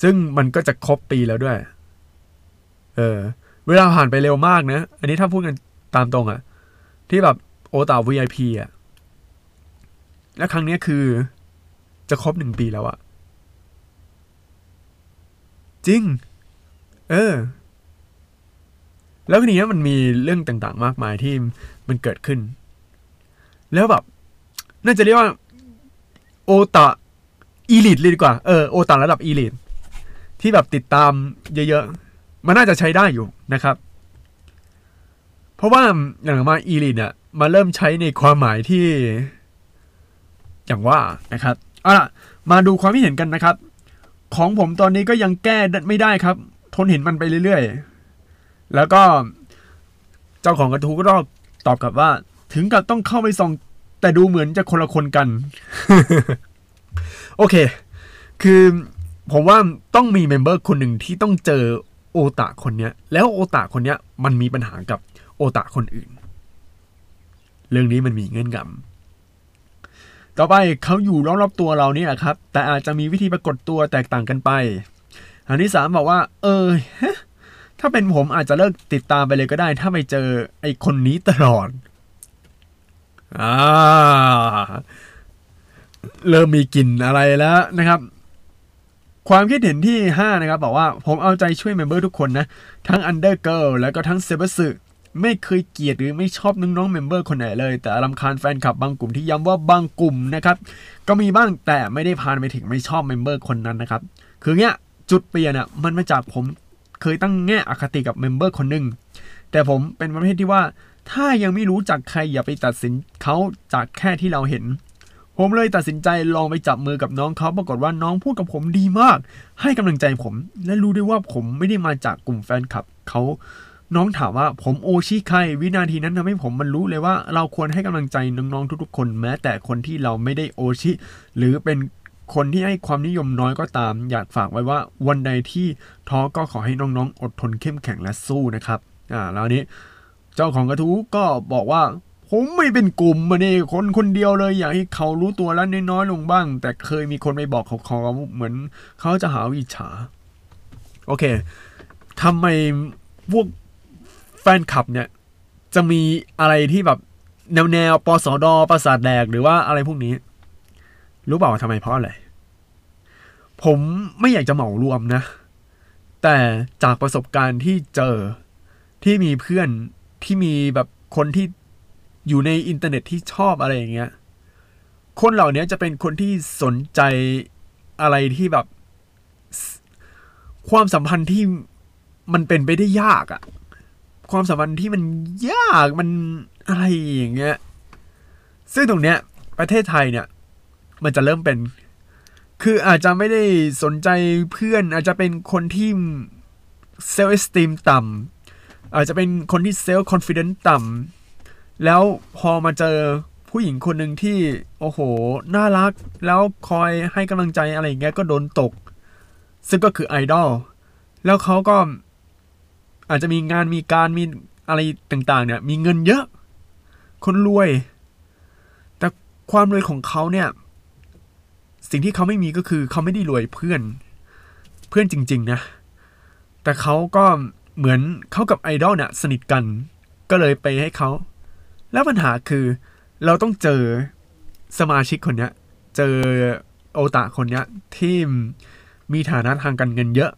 [SPEAKER 2] ซึ่งมันก็จะครบปีแล้วด้วย เออ เวลาผ่านไปเร็วมากนะ อันนี้ถ้าพูดกันตามตรงอะที่แบบโอตา VIP อะและครั้งนี้คือ จะครบหนึ่งปีแล้วอะจริง เออ แล้วทีนี้มันมีเรื่องต่างๆ มากมายที่มันเกิดขึ้น แล้วแบบ น่าจะเรียกว่า โอตาอีลิทเลยดีกว่า เออ โอตาระดับอีลิทที่แบบติดตามเยอะๆ มันน่าจะใช้ได้อยู่นะครับ เพราะว่าอย่างมาอีลิทเนี่ยมาเริ่มใช้ในความหมายที่ อย่างว่านะครับ เอาล่ะ มาดูความคิดเห็นกันนะครับ ของผมตอนนี้ก็ยังแก้ไม่ได้ครับ ทนเห็นมันไปเรื่อยๆ แล้วก็เจ้าของกระทู้ก็ตอบกลับว่า ถึงกับต้องเข้าไปส่อง แต่ดูเหมือนจะคนละคนกัน โอเค คือผมว่าต้องมีเมมเบอร์คนหนึ่งที่ต้องเจอโอตาคนเนี้ย แล้วโอตาคนเนี้ยมันมีปัญหากับโอตาคนอื่น เรื่องนี้มันมีเงื่อนงำ ต่อไปเขาอยู่รอบๆตัวเรานี่แหละครับ แต่อาจจะมีวิธีปรากฏตัวแตกต่างกันไป อันที่สามบอกว่า เออถ้าเป็นผมอาจจะเลิกติดตามไปเลยก็ได้ ถ้าไปเจอไอ้คนนี้ตลอดอ่าเริ่มมีกลิ่นอะไรแล้วนะครับ ความคิดเห็นที่ 5 นะครับ บอกว่าผมเอาใจช่วย member ทุกคนนะ ทั้ง Undergirl แล้วก็ทั้งเซ็มบัตสึ ไม่เคยเกลียดหรือไม่ชอบน้องๆ member คนไหนเลย แต่รำคาญแฟนคลับบางกลุ่มที่ย้ำว่าบางกลุ่มนะครับก็มีบ้างแต่ไม่ได้พานไปถึงไม่ชอบ member คนนั้นนะครับคือเนี้ยจุดเปลี่ยนอะมันมาจากผมเคยตั้งแง่อคติกับ member คนหนึ่งแต่ผมเป็นประเภทที่ว่า ถ้ายังไม่รู้จักใครอย่าไปตัดสินเขาจากแค่ที่เราเห็นผมเลยตัดสินใจลองไปจับมือกับน้องเขาปรากฏว่าน้องพูดกับผมดีมาก ให้กำลังใจผม และรู้ด้วยว่าผมไม่ได้มาจากกลุ่มแฟนคลับเขา น้องถามว่าผมโอชิใครวินาทีนั้นทำให้ผมมันรู้เลยว่าเราควรให้กำลังใจน้องๆทุกๆ คนแม้แต่คนที่เราไม่ได้โอชิ หรือเป็นคนที่ให้ความนิยมน้อยก็ตาม อยากฝากไว้ว่าวันใดที่ท้อก็ขอให้น้องๆ อดทนเข้มแข็งและสู้นะครับอ่าแล้วนี้ เจ้าของกระทู้ก็บอกว่าผมไม่เป็นกลุ่มมาเนี่คนคนเดียวเลย อยากให้เขารู้ตัวแล้วน้อยๆลงบ้าง แต่เคยมีคนไปบอกเขาเขาเหมือนเขาจะหาวิชา โอเคทำไมพวก แฟนคลับเนี่ย จะมีอะไรที่แบบแนวแนวปสดประสาทแดกหรือว่าอะไรพวกนี้ รู้เปล่าทำไมเพราะอะไร ผมไม่อยากจะเหมารวมนะ แต่จากประสบการณ์ที่เจอที่มีเพื่อนที่มีแบบคนที่อยู่ในอินเทอร์เน็ตที่ชอบอะไรอย่างเงี้ย คนเหล่านี้จะเป็นคนที่สนใจอะไรที่แบบ ความสัมพันธ์ที่มันเป็นไปได้ยากอะ ความสัมพันธ์ที่มันยากมันอะไรอย่างเงี้ย ซึ่งตรงเนี้ย ประเทศไทยเนี่ย มันจะเริ่มเป็น คืออาจจะไม่ได้สนใจเพื่อน อาจจะเป็นคนที่ self-esteem ต่ำอาจจะเป็นคนที่ self-confidence ต่ำแล้วพอมาเจอผู้หญิงคนหนึ่งที่ โอ้โห น่ารัก แล้วคอยให้กำลังใจอะไรอย่างเงี้ยก็โดนตก ซึ่งก็คือไอดอลแล้วเขาก็ อาจจะมีงานมีการมีอะไรต่างๆ เนี่ย มีเงินเยอะ คนรวย แต่ความรวยของเขาเนี่ย สิ่งที่เขาไม่มีก็คือเขาไม่ได้รวยเพื่อน เพื่อนจริง ๆ นะ แต่เขาก็เหมือนเขากับไอดอลเนี่ยสนิทกัน ก็เลยไปให้เขา แล้วปัญหาคือเราต้องเจอสมาชิกคนเนี้ย เจอโอตาคนเนี้ยที่มีฐานะทางการเงินเยอะ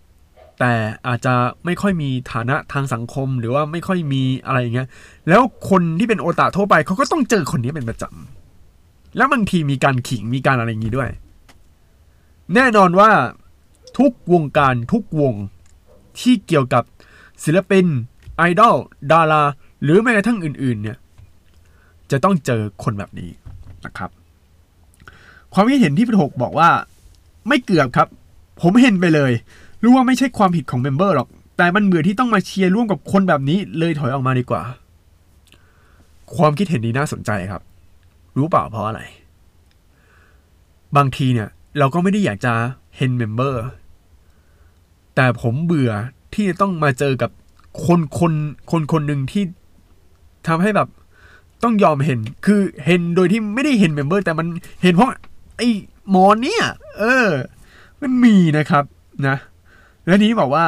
[SPEAKER 2] แต่อาจจะไม่ค่อยมีฐานะทางสังคมหรือว่าไม่ค่อยมีอะไรอย่างเงี้ย แล้วคนที่เป็นโอตาทั่วไปเขาก็ต้องเจอคนนี้เป็นประจำ แล้วบางทีมีการขิงมีการอะไรอย่างงี้ด้วย แน่นอนว่าทุกวงการทุกวงที่เกี่ยวกับศิลปินไอดอลดารา หรือแม้กระทั่งอื่น ๆ เนี่ย จะต้องเจอคนแบบนี้นะครับ ความคิดเห็นที่พี่หกบอกว่า ไม่เกือบครับ ผมเฮนไปเลย รู้ว่าไม่ใช่ความผิดของ member หรอก แต่มันเบื่อที่ต้องมาเชียร์ร่วมกับคนแบบนี้เลยถอยออกมาดีกว่า ความคิดเห็นนี้น่าสนใจครับ รู้เปล่าเพราะอะไร บางทีเนี่ย เราก็ไม่ได้อยากจะเฮน member แต่ผมเบื่อที่จะต้องมาเจอกับคนคนคนคนหนึ่งที่ทำให้แบบต้องยอมเห็น คือเห็นโดยที่ไม่ได้เห็นเมมเบอร์ แต่มันเห็นเพราะไอ้หมอเนี่ย เออ มันมีนะครับนะ แล้วนี้บอกว่า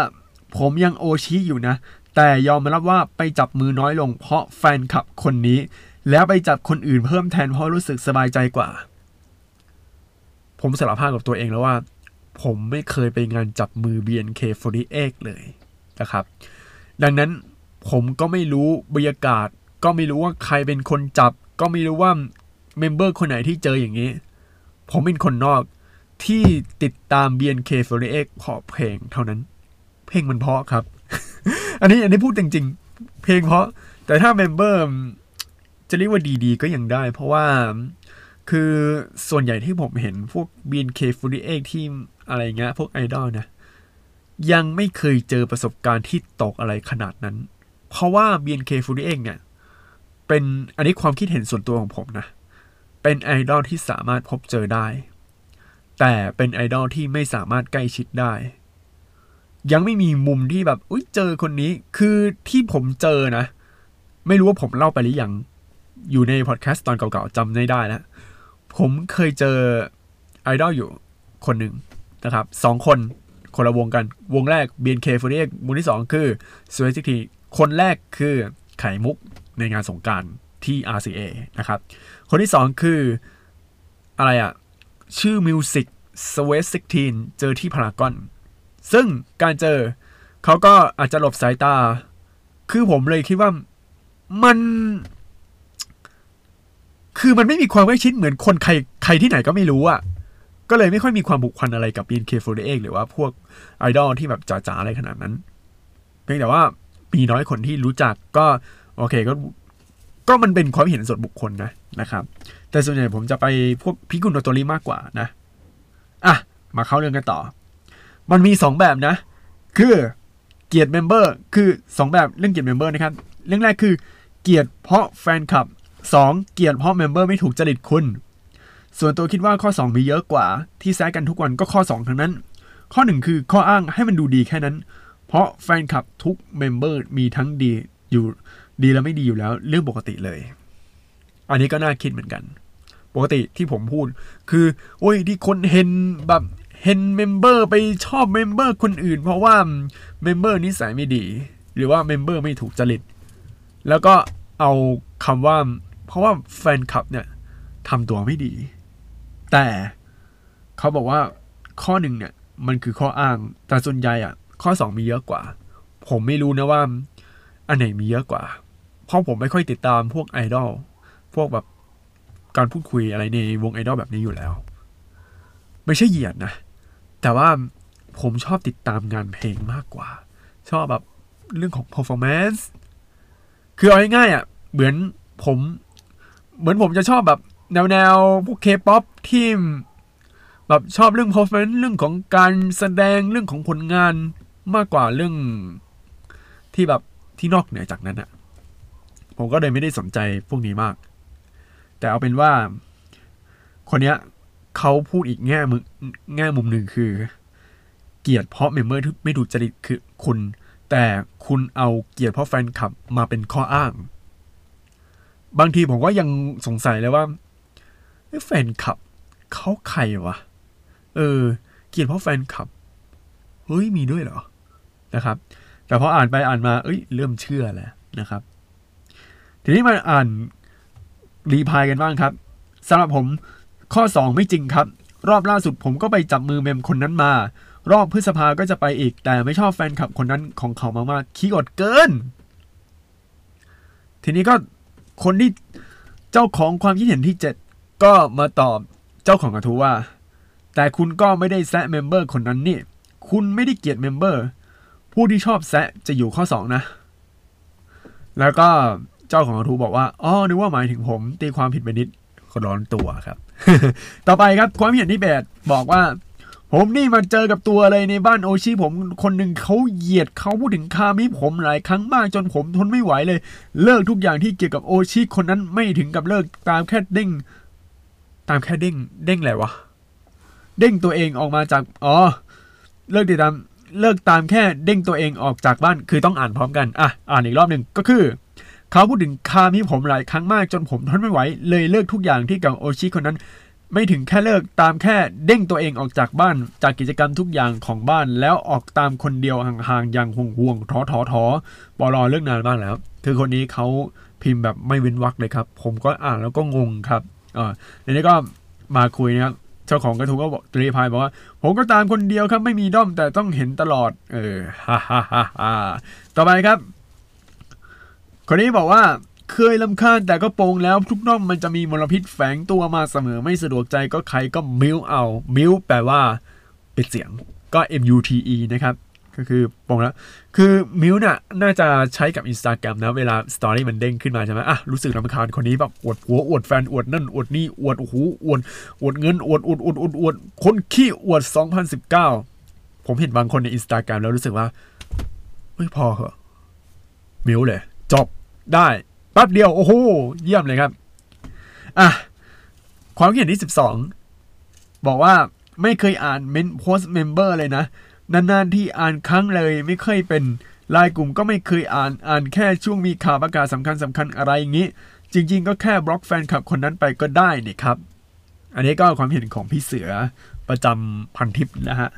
[SPEAKER 2] ผมยังโอชิอยู่นะ แต่ยอมรับว่าไปจับมือน้อยลง เพราะแฟนคลับคนนี้ แล้วไปจับคนอื่นเพิ่มแทนเพราะรู้สึกสบายใจกว่า ผมสารภาพกับตัวเองแล้วว่า ผมไม่เคยไปงานจับมือ BNK48 เลยนะครับ ดังนั้นผมก็ไม่รู้บรรยากาศ ก็ไม่รู้ว่าใครเป็นคนจับ ก็ไม่รู้ว่า member คนไหนที่เจออย่างนี้ ผมเป็นคนนอก ที่ติดตาม BNK48 เพราะเพลงเท่านั้น เพลงมันเพราะครับ อันนี้อันนี้พูดจริงๆ เพลงเพราะ แต่ถ้า member จะเรียกว่าดีๆ ก็ยังได้ เพราะว่าคือส่วนใหญ่ที่ผมเห็นพวก BNK48 ที่อะไรเงี้ยพวกไอดอลนะ ยังไม่เคยเจอประสบการณ์ที่ตกอะไรขนาดนั้น เพราะว่า BNK48 เนี่ย เป็นอันนี้ความคิดเห็นส่วนตัวของผมนะ เป็นไอดอลที่สามารถพบเจอได้ แต่เป็นไอดอลที่ไม่สามารถใกล้ชิดได้ ยังไม่มีมุมที่แบบอุ้ยเจอคนนี้คือที่ผมเจอนะ ไม่รู้ว่าผมเล่าไปหรือยัง อยู่ในพอดแคสต์ตอนเก่าๆจำไม่ได้แล้ว ผมเคยเจอไอดอลอยู่คนหนึ่งนะครับสองคนคนละวงกัน วงแรก BNK48 วงที่สองคือ s w e t ทีคนแรกคือไข่มุกในงานสงการที่ RCA นะครับ คนที่สองคืออะไรอะ ชื่อ Music s w e t 16เจอที่พารากอน ซึ่งการเจอเขาก็อาจจะหลบสายตา คือผมเลยคิดว่ามัน คือมันไม่มีความใกล้ชิดเหมือนคนใครใครที่ไหนก็ไม่รู้อะก็เลยไม่ค่อยมีความบุคคลอะไรกับ BNK48 หรือว่าพวกไอดอลที่แบบจ๋าๆอะไรขนาดนั้น เพียงแต่ว่ามีน้อยคนที่รู้จักก็ โอเคก็ ก็มันเป็นความเห็นส่วนบุคคลนะนะครับ แต่ส่วนใหญ่ผมจะไปพวกพิกุลโนโตรีมากกว่านะอะมาเข้าเรื่องกันต่อ มันมีสองแบบนะ คือเกลียด member คือสองแบบเรื่องเกลียด member นะครับ เรื่องแรกคือ เกลียดเพราะแฟนคลับสองเกลียดเพราะ member ไม่ถูกจริตคุณ ส่วนตัวคิดว่าข้อ 2 มีเยอะกว่า ที่แซะกันทุกวันก็ข้อ 2 ทั้งนั้น ข้อ 1 คือข้ออ้างให้มันดูดีแค่นั้น เพราะแฟนคลับทุก member มีทั้งดีอยู่ ดีและไม่ดีอยู่แล้ว เรื่องปกติเลย อันนี้ก็น่าคิดเหมือนกัน ปกติที่ผมพูด คือ โอ้ยที่คนเหม็นแบบเหม็น member ไปชอบ member คนอื่น เพราะว่า member นิสัยไม่ดี หรือว่า member ไม่ถูกจริต แล้วก็เอาคำว่า เพราะว่าแฟนคลับเนี่ยทำตัวไม่ดี แต่เขาบอกว่าข้อหนึ่งเนี่ย มันคือข้ออ้าง แต่ส่วนใหญ่อะข้อสองมีเยอะกว่า ผมไม่รู้นะว่า อันไหนมีเยอะกว่า เพราะผมไม่ค่อยติดตามพวกไอดอลพวกแบบการพูดคุยอะไรในวงไอดอลแบบนี้อยู่แล้ว ไม่ใช่เหยียดนะ แต่ว่าผมชอบติดตามงานเพลงมากกว่า ชอบแบบเรื่องของ performance คือเอาง่ายๆอะ เหมือนผม เหมือนผมจะชอบแบบแนวแนวๆพวกเคป๊อปที่แบบชอบเรื่อง performance เรื่องของการแสดงเรื่องของผลงานมากกว่าเรื่องที่แบบที่นอกเหนือจากนั้นอะ ผมก็เลยไม่ได้สนใจพวกนี้มาก แต่เอาเป็นว่า คนเนี้ยเขาพูดอีกแง่มุมแง่มุมหนึ่งคือ เกลียดเพราะเมมเบอร์ที่ไม่ถูกจริตคือคุณ แต่คุณเอาเกลียดเพราะแฟนคลับมาเป็นข้ออ้าง บางทีผมก็ยังสงสัยเลยว่าแฟนคลับเขาใครวะ เออ เกลียดเพราะแฟนคลับ เฮ้ยมีด้วยเหรอ นะครับ แต่พออ่านไปอ่านมา เอ้ย เริ่มเชื่อแล้วนะครับ ทีนี้มาอ่านรีพายกันบ้างครับสำหรับผมข้อ 2 ไม่จริงครับ รอบล่าสุดผมก็ไปจับมือเมมคนนั้นมา รอบพฤษภาก็จะไปอีก แต่ไม่ชอบแฟนคลับคนนั้นของเขามากๆขี้อดเกิน ทีนี้ก็คนที่เจ้าของความคิดเห็นที่ 7 ก็มาตอบเจ้าของกระทู้ว่า แต่คุณก็ไม่ได้แซะ member คนนั้นนี่คุณไม่ได้เกลียด member ผู้ที่ชอบแซะจะอยู่ข้อ 2 นะ แล้วก็ เจ้าของกระทู้บอกว่าอ๋อนึกว่าหมายถึงผมตีความผิดไปนิดก็ร้อนตัวครับ ต่อไปครับความเห็นที่แปดบอกว่า ผมนี่มาเจอกับตัวเลยในบ้านโอชิผมคนหนึ่งเขาเหยียดเขาพูดถึงคามิผมหลายครั้งมากจนผมทนไม่ไหวเลย เลิกทุกอย่างที่เกี่ยวกับโอชิคนนั้นไม่ถึงกับเลิกตามแค่เด้ง ตามแค่เด้ง เด้งอะไรวะเด้งตัวเองออกมาจากอ๋อเลิกติดตามเลิกตามแค่เด้งตัวเองออกจากบ้านคือต้องอ่านพร้อมกัน อะ อ่านอีกรอบหนึ่งก็คือ เขาพูดถึงคามิผมหลายครั้งมากจนผมทนไม่ไหว เลยเลิกทุกอย่างที่กับโอชิคนนั้น ไม่ถึงแค่เลิกตามแค่เด้งตัวเองออกจากบ้านจากกิจกรรมทุกอย่างของบ้านแล้วออกตามคนเดียวห่างๆอย่างห่วงห่วงๆท้อท้อท้อบอรอเลิกนานมากแล้ว คือคนนี้เขาพิมพ์แบบไม่เว้นวรรคเลยครับ ผมก็อ่านแล้วก็งงครับอ่าทีนี้ก็มาคุยนะครับเจ้าของกระทู้ก็บอกตรีพายบอกว่า ผมก็ตามคนเดียวครับไม่มีด้อมแต่ต้องเห็นตลอด เออฮ่าฮ่าฮ่าต่อไปครับ คนนี้บอกว่าเคยลำคาญแต่ก็โปงแล้วทุกด้อมมันจะมีมลพิษแฝงตัวมาเสมอไม่สะดวกใจก็ใครก็มิวเอามิวแปลว่าปิดเสียงก็ M U T E นะครับ ก็คือโปงแล้ว คือมิวน่ะน่าจะใช้กับ Instagram นะ เวลาสตอรี่มันเด้งขึ้นมาใช่ไหมอะรู้สึกรำคาญคนนี้แบบอวดหัวอวดแฟนอวดนั่นอวดนี่อวดโอ้โหอวดอวดเงินอวดอวดอวดอวดอวดคนขี้อวด 2019 ผมเห็นบางคนใน Instagram แล้วรู้สึกว่าเฮ้ยพอเหอะมิวเลยจบ ได้แป๊บเดียวโอ้โหเยี่ยมเลยครับอะความคิดเห็นที่ 12 บอกว่าไม่เคยอ่านเมนต์โพสต์ member เลยนะ นานๆที่อ่านครั้งเลยไม่เคยเป็นไลน์กลุ่มก็ไม่เคยอ่านอ่านแค่ช่วงมีข่าวประกาศสำคัญสำคัญอะไรอย่างนี้ จริง ๆ ก็แค่บล็อกแฟนคลับคนนั้นไปก็ได้นี่ครับ อันนี้ก็ความเห็นของพี่เสือประจำพันทิปนะฮะ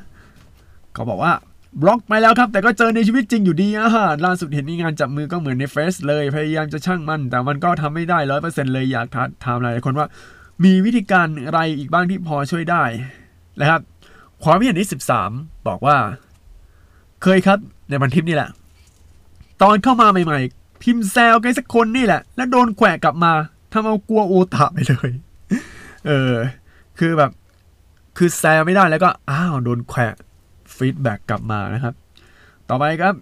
[SPEAKER 2] เขาบอกว่า บล็อกไปแล้วครับ แต่ก็เจอในชีวิตจริงอยู่ดีอะฮะล่าสุดเห็นมีงานจับมือก็เหมือนในเฟซเลยพยายามจะช่างมัน แต่มันก็ทำไม่ได้ร้อยเปอร์เซ็นต์เลยอยากถามหลายคนว่า มีวิธีการอะไรอีกบ้างที่พอช่วยได้นะครับความเห็นที่ 13 บอกว่า เคยครับในพันทิปนี่แหละ ตอนเข้ามาใหม่ๆ พิมพ์แซวกันสักคนนี่แหละ แล้วโดนแขวะกลับมาทำเอากลัวโอตาไปเลย เออ คือแบบ คือแซวไม่ได้แล้วก็ อ้าว โดนแขวะ feedback กลับมานะครับ ต่อไปครับ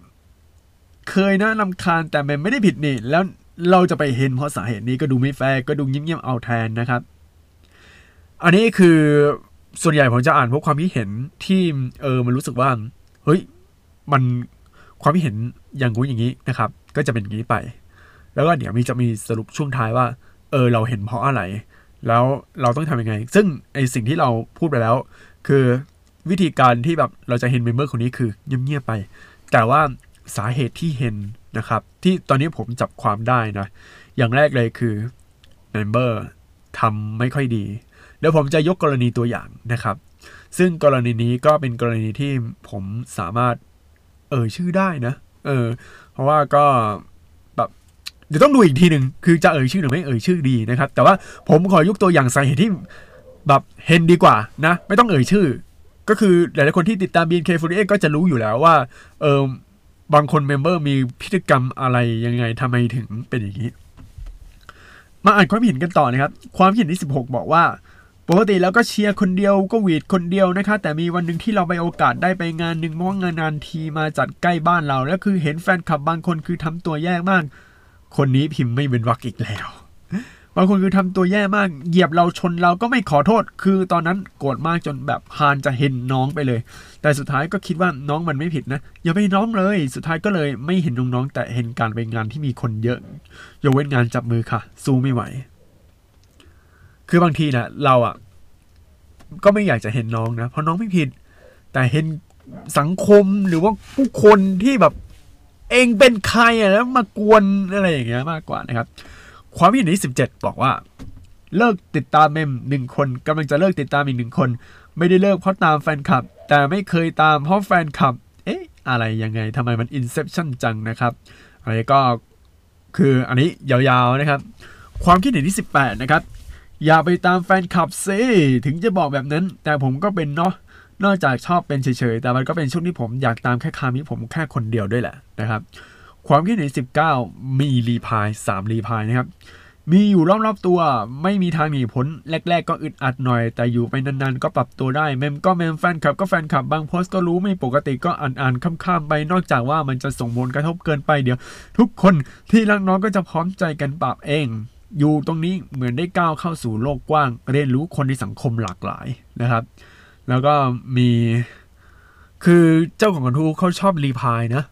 [SPEAKER 2] เคยนะรำคาญแต่มันไม่ได้ผิดนี่ แล้วเราจะไปเหม็นเพราะสาเหตุนี้ก็ดูไม่แฟร์ก็ดูเงียบๆเอาแทนนะครับ อันนี้คือส่วนใหญ่ผมจะอ่านพวกความคิดเห็นที่เออมันรู้สึกว่าเฮ้ยมันความคิดเห็นอย่างงู้นอย่างนี้นะครับ ก็จะเป็นอย่างนี้ไป แล้วก็เดี๋ยวมีจะมีสรุปช่วงท้ายว่า เออเราเหม็นเพราะอะไร แล้วเราต้องทำยังไง ซึ่งไอสิ่งที่เราพูดไปแล้ว คือ วิธีการที่แบบเราจะเหม็น member คนนี้คือเงียบๆไป แต่ว่าสาเหตุที่เห็นนะครับ ที่ตอนนี้ผมจับความได้นะ อย่างแรกเลยคือเมมเบอร์ทำไม่ค่อยดี เดี๋ยวผมจะยกกรณีตัวอย่างนะครับ ซึ่งกรณีนี้ก็เป็นกรณีที่ผมสามารถเอ่ยชื่อได้นะ เออ เพราะว่าก็แบบเดี๋ยวต้องดูอีกทีหนึ่งคือจะเอ่ยชื่อหรือไม่เอ่ยชื่อดีนะครับ แต่ว่าผมขอยกตัวอย่างสาเหตุที่แบบเห็นดีกว่านะ ไม่ต้องเอ่ยชื่อ ก็คือหลายๆคนที่ติดตาม BNK48 ก็จะรู้อยู่แล้วว่า เออบางคนเมมเบอร์มีพฤติกรรมอะไรยังไงทำไมถึงเป็นอย่างนี้ มาอ่านความเห็นกันต่อนะครับ ความเห็นที่ 16 บอกว่า ปกติแล้วก็เชียร์คนเดียวก็หวีดคนเดียวนะคะ แต่มีวันหนึ่งที่เราไปโอกาสได้ไปงานหนึ่งเพราะว่งานนานทีมาจัดใกล้บ้านเรา แล้วคือเห็นแฟนคลับบางคนคือทำตัวแย่มาก คนนี้พิมพ์ไม่เป็นวักอีกแล้ว บางคนคือทำตัวแย่มาก เหยียบเราชนเราก็ไม่ขอโทษ คือตอนนั้นโกรธมากจนแบบพานจะเห็นน้องไปเลย แต่สุดท้ายก็คิดว่าน้องมันไม่ผิดนะอย่าไปน้องเลย สุดท้ายก็เลยไม่เห็นน้องๆแต่เห็นการไปงานที่มีคนเยอะยกเว้นงานจับมือค่ะ สู้ไม่ไหว คือบางทีนะเราอะ ก็ไม่อยากจะเห็นน้องนะเพราะน้องไม่ผิด แต่เห็นสังคมหรือว่าผู้คนที่แบบเองเป็นใครอะแล้วมากวนอะไรอย่างเงี้ยมากกว่านะครับ ความคิดเห็นที่สิบเจ็ดบอกว่า เลิกติดตามเมมหนึ่งคนกำลังจะเลิกติดตามอีกหนึ่งคน ไม่ได้เลิกเพราะตามแฟนคลับ แต่ไม่เคยตามเพราะแฟนคลับ เอ๊ะ อะไรยังไงทำไมมันอินเซ t ชันจังนะครับ อะไรก็คืออันนี้ยาวๆนะครับ ความคิดเห็นที่ 18 นะครับ อย่าไปตามแฟนคลับซิถึงจะบอกแบบนั้น แต่ผมก็เป็นเนาะนอกจากชอบเป็นเฉยๆ แต่มันก็เป็นช่วงที่ผมอยากตามแค่คามิผมแค่คนเดียวด้วยแหละนะครับ ความคิดเห็น 19 มีรีพาย 3 รีพายนะครับ มีอยู่รอบๆตัว ไม่มีทางหนีพ้น แรก ๆ ก็อึดอัดหน่อย แต่อยู่ไปนานๆ ก็ปรับตัวได้ เมมก็เมมแฟนคลับก็แฟนคลับบางโพสต์ก็รู้ไม่ปกติก็อ่านๆข้ามๆไป นอกจากว่ามันจะส่งผลกระทบเกินไปเดี๋ยว ทุกคนที่รักน้องก็จะพร้อมใจกันปรับเอง อยู่ตรงนี้เหมือนได้ก้าวเข้าสู่โลกกว้าง เรียนรู้คนในสังคมหลากหลายนะครับ แล้วก็มี คือเจ้าของกระทู้เขาชอบรีพายนะ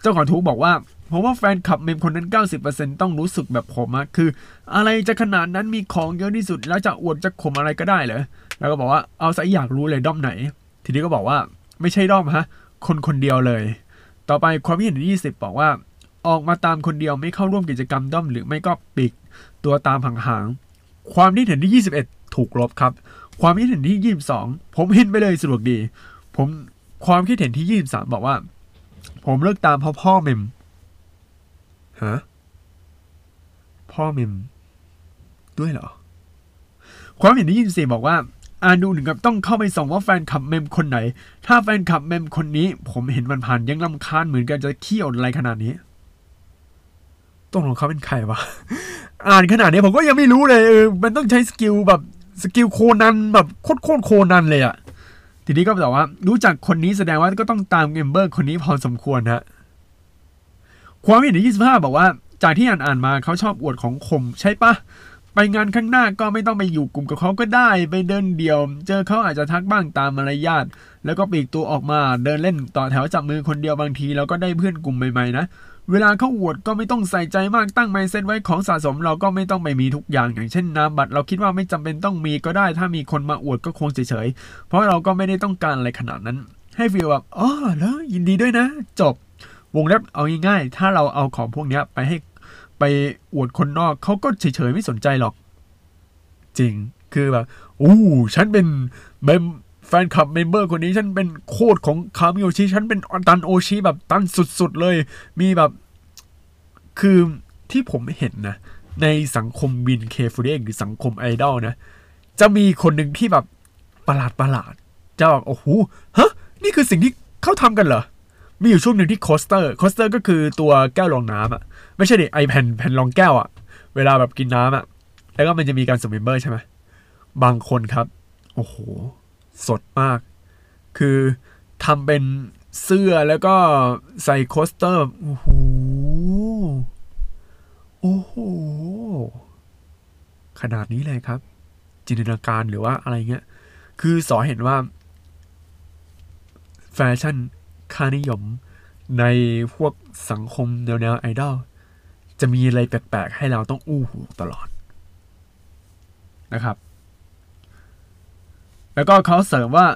[SPEAKER 2] เจ้าของทู้บอกว่าผมว่าแฟนคลับเมมคนนั้น 90%ต้องรู้สึกแบบผมอะคือ อะไรจะขนาดนั้นมีของเยอะที่สุด แล้วจะอวดจะข่มอะไรก็ได้เหรอแล้วก็บอกว่าเอาซะอยากรู้เลยด้อมไหน ทีนี้ก็บอกว่าไม่ใช่ด้อมฮะ คนคนเดียวเลย ต่อไปความคิดเห็นที่20 บอกว่า ออกมาตามคนเดียวไม่เข้าร่วมกิจกรรมด้อมหรือไม่ก็ปิกตัวตามห่างๆความคิดเห็นที่ 21 ถูกลบครับ ความคิดเห็นที่ 22 ผมเห็นไปเลยสะดวกดี ผมความคิดเห็นที่ 23 บอกว่า ผมเลิกตามเพราะพ่อเมมฮะพ่อเมมด้วยเหรอ ความเห็นที่24บอกว่าอ่านดูถึงกับต้องเข้าไปส่องว่าแฟนคลับเมมคนไหน ถ้าแฟนคลับเมมคนนี้ ผมเห็นมันผ่านยังลำคาญเหมือนกันจะเขี้ยวอะไรขนาดนี้ต้องลองเขาเป็นใครวะ อ่านขนาดนี้ผมก็ยังไม่รู้เลยเออมันต้องใช้ skill แบบ skill โคนันแบบโคตรโคตรโคนันเลยอะ ทีนี้ก็แบบว่า รู้จักคนนี้แสดงว่าก็ต้องตาม member คนนี้พอสมควรฮะความเห็นที่25 บอกว่า จากที่อ่านอ่านมาเขาชอบอวดของข่มใช่ปะไปงานข้างหน้าก็ไม่ต้องไปอยู่กลุ่มกับเขาก็ได้ ไปเดินเดี่ยว เจอเขาอาจจะทักบ้างตามมารยาทแล้วก็ปลีกตัวออกมาเดินเล่นต่อแถวจับมือคนเดียวบางทีเราก็ได้เพื่อนกลุ่มใหม่ๆนะ เวลาเขาอวดก็ไม่ต้องใส่ใจมากตั้ง mindset ไว้ของสะสมเราก็ไม่ต้องไปมีทุกอย่างอย่างเช่นนามบัตรเราคิดว่าไม่จำเป็นต้องมีก็ได้ ถ้ามีคนมาอวดก็คงเฉยๆ เพราะเราก็ไม่ได้ต้องการอะไรขนาดนั้น ให้ feel แบบอ๋อแล้วยินดีด้วยนะ จบ วงเล็บเอาง่ายๆ ถ้าเราเอาของพวกนี้ไปให้ไปอวดคนนอกเขาก็เฉยๆไม่สนใจหรอก จริงคือแบบอู้ฉันเป็นเมมแฟนคลับ member คนนี้ฉันเป็นโคตรของคามิโอชิฉันเป็นตันโอชิแบบตันสุดๆเลย มีแบบ คือที่ผมเห็นนะ ในสังคม BNK48 หรือสังคมไอดอลนะ จะมีคนหนึ่งที่แบบประหลาดประหลาดจะแบบโอ้โหฮะนี่คือสิ่งที่เขาทำกันเหรอ มีอยู่ช่วงหนึ่งที่ coaster coaster ก็คือตัวแก้วรองน้ำอะไม่ใช่ดิไอแผ่นแผ่นรองแก้วอะเวลาแบบกินน้ำอะแล้วก็มันจะมีการสุ่ม member ใช่ไหมบางคนครับ โอ้โห สดมาก คือทำเป็นเสื้อแล้วก็ใส่โคสเตอร์โอ้โห โอ้โห ขนาดนี้เลยครับ จินตนาการหรือว่าอะไรเงี้ย คือสอเห็นว่า แฟชั่นค่านิยมในพวกสังคมแนวแนวไอดอลจะมีอะไรแปลกๆ ให้เราต้องอู้หูตลอดนะครับ แล้วก็เขาเสริมว่า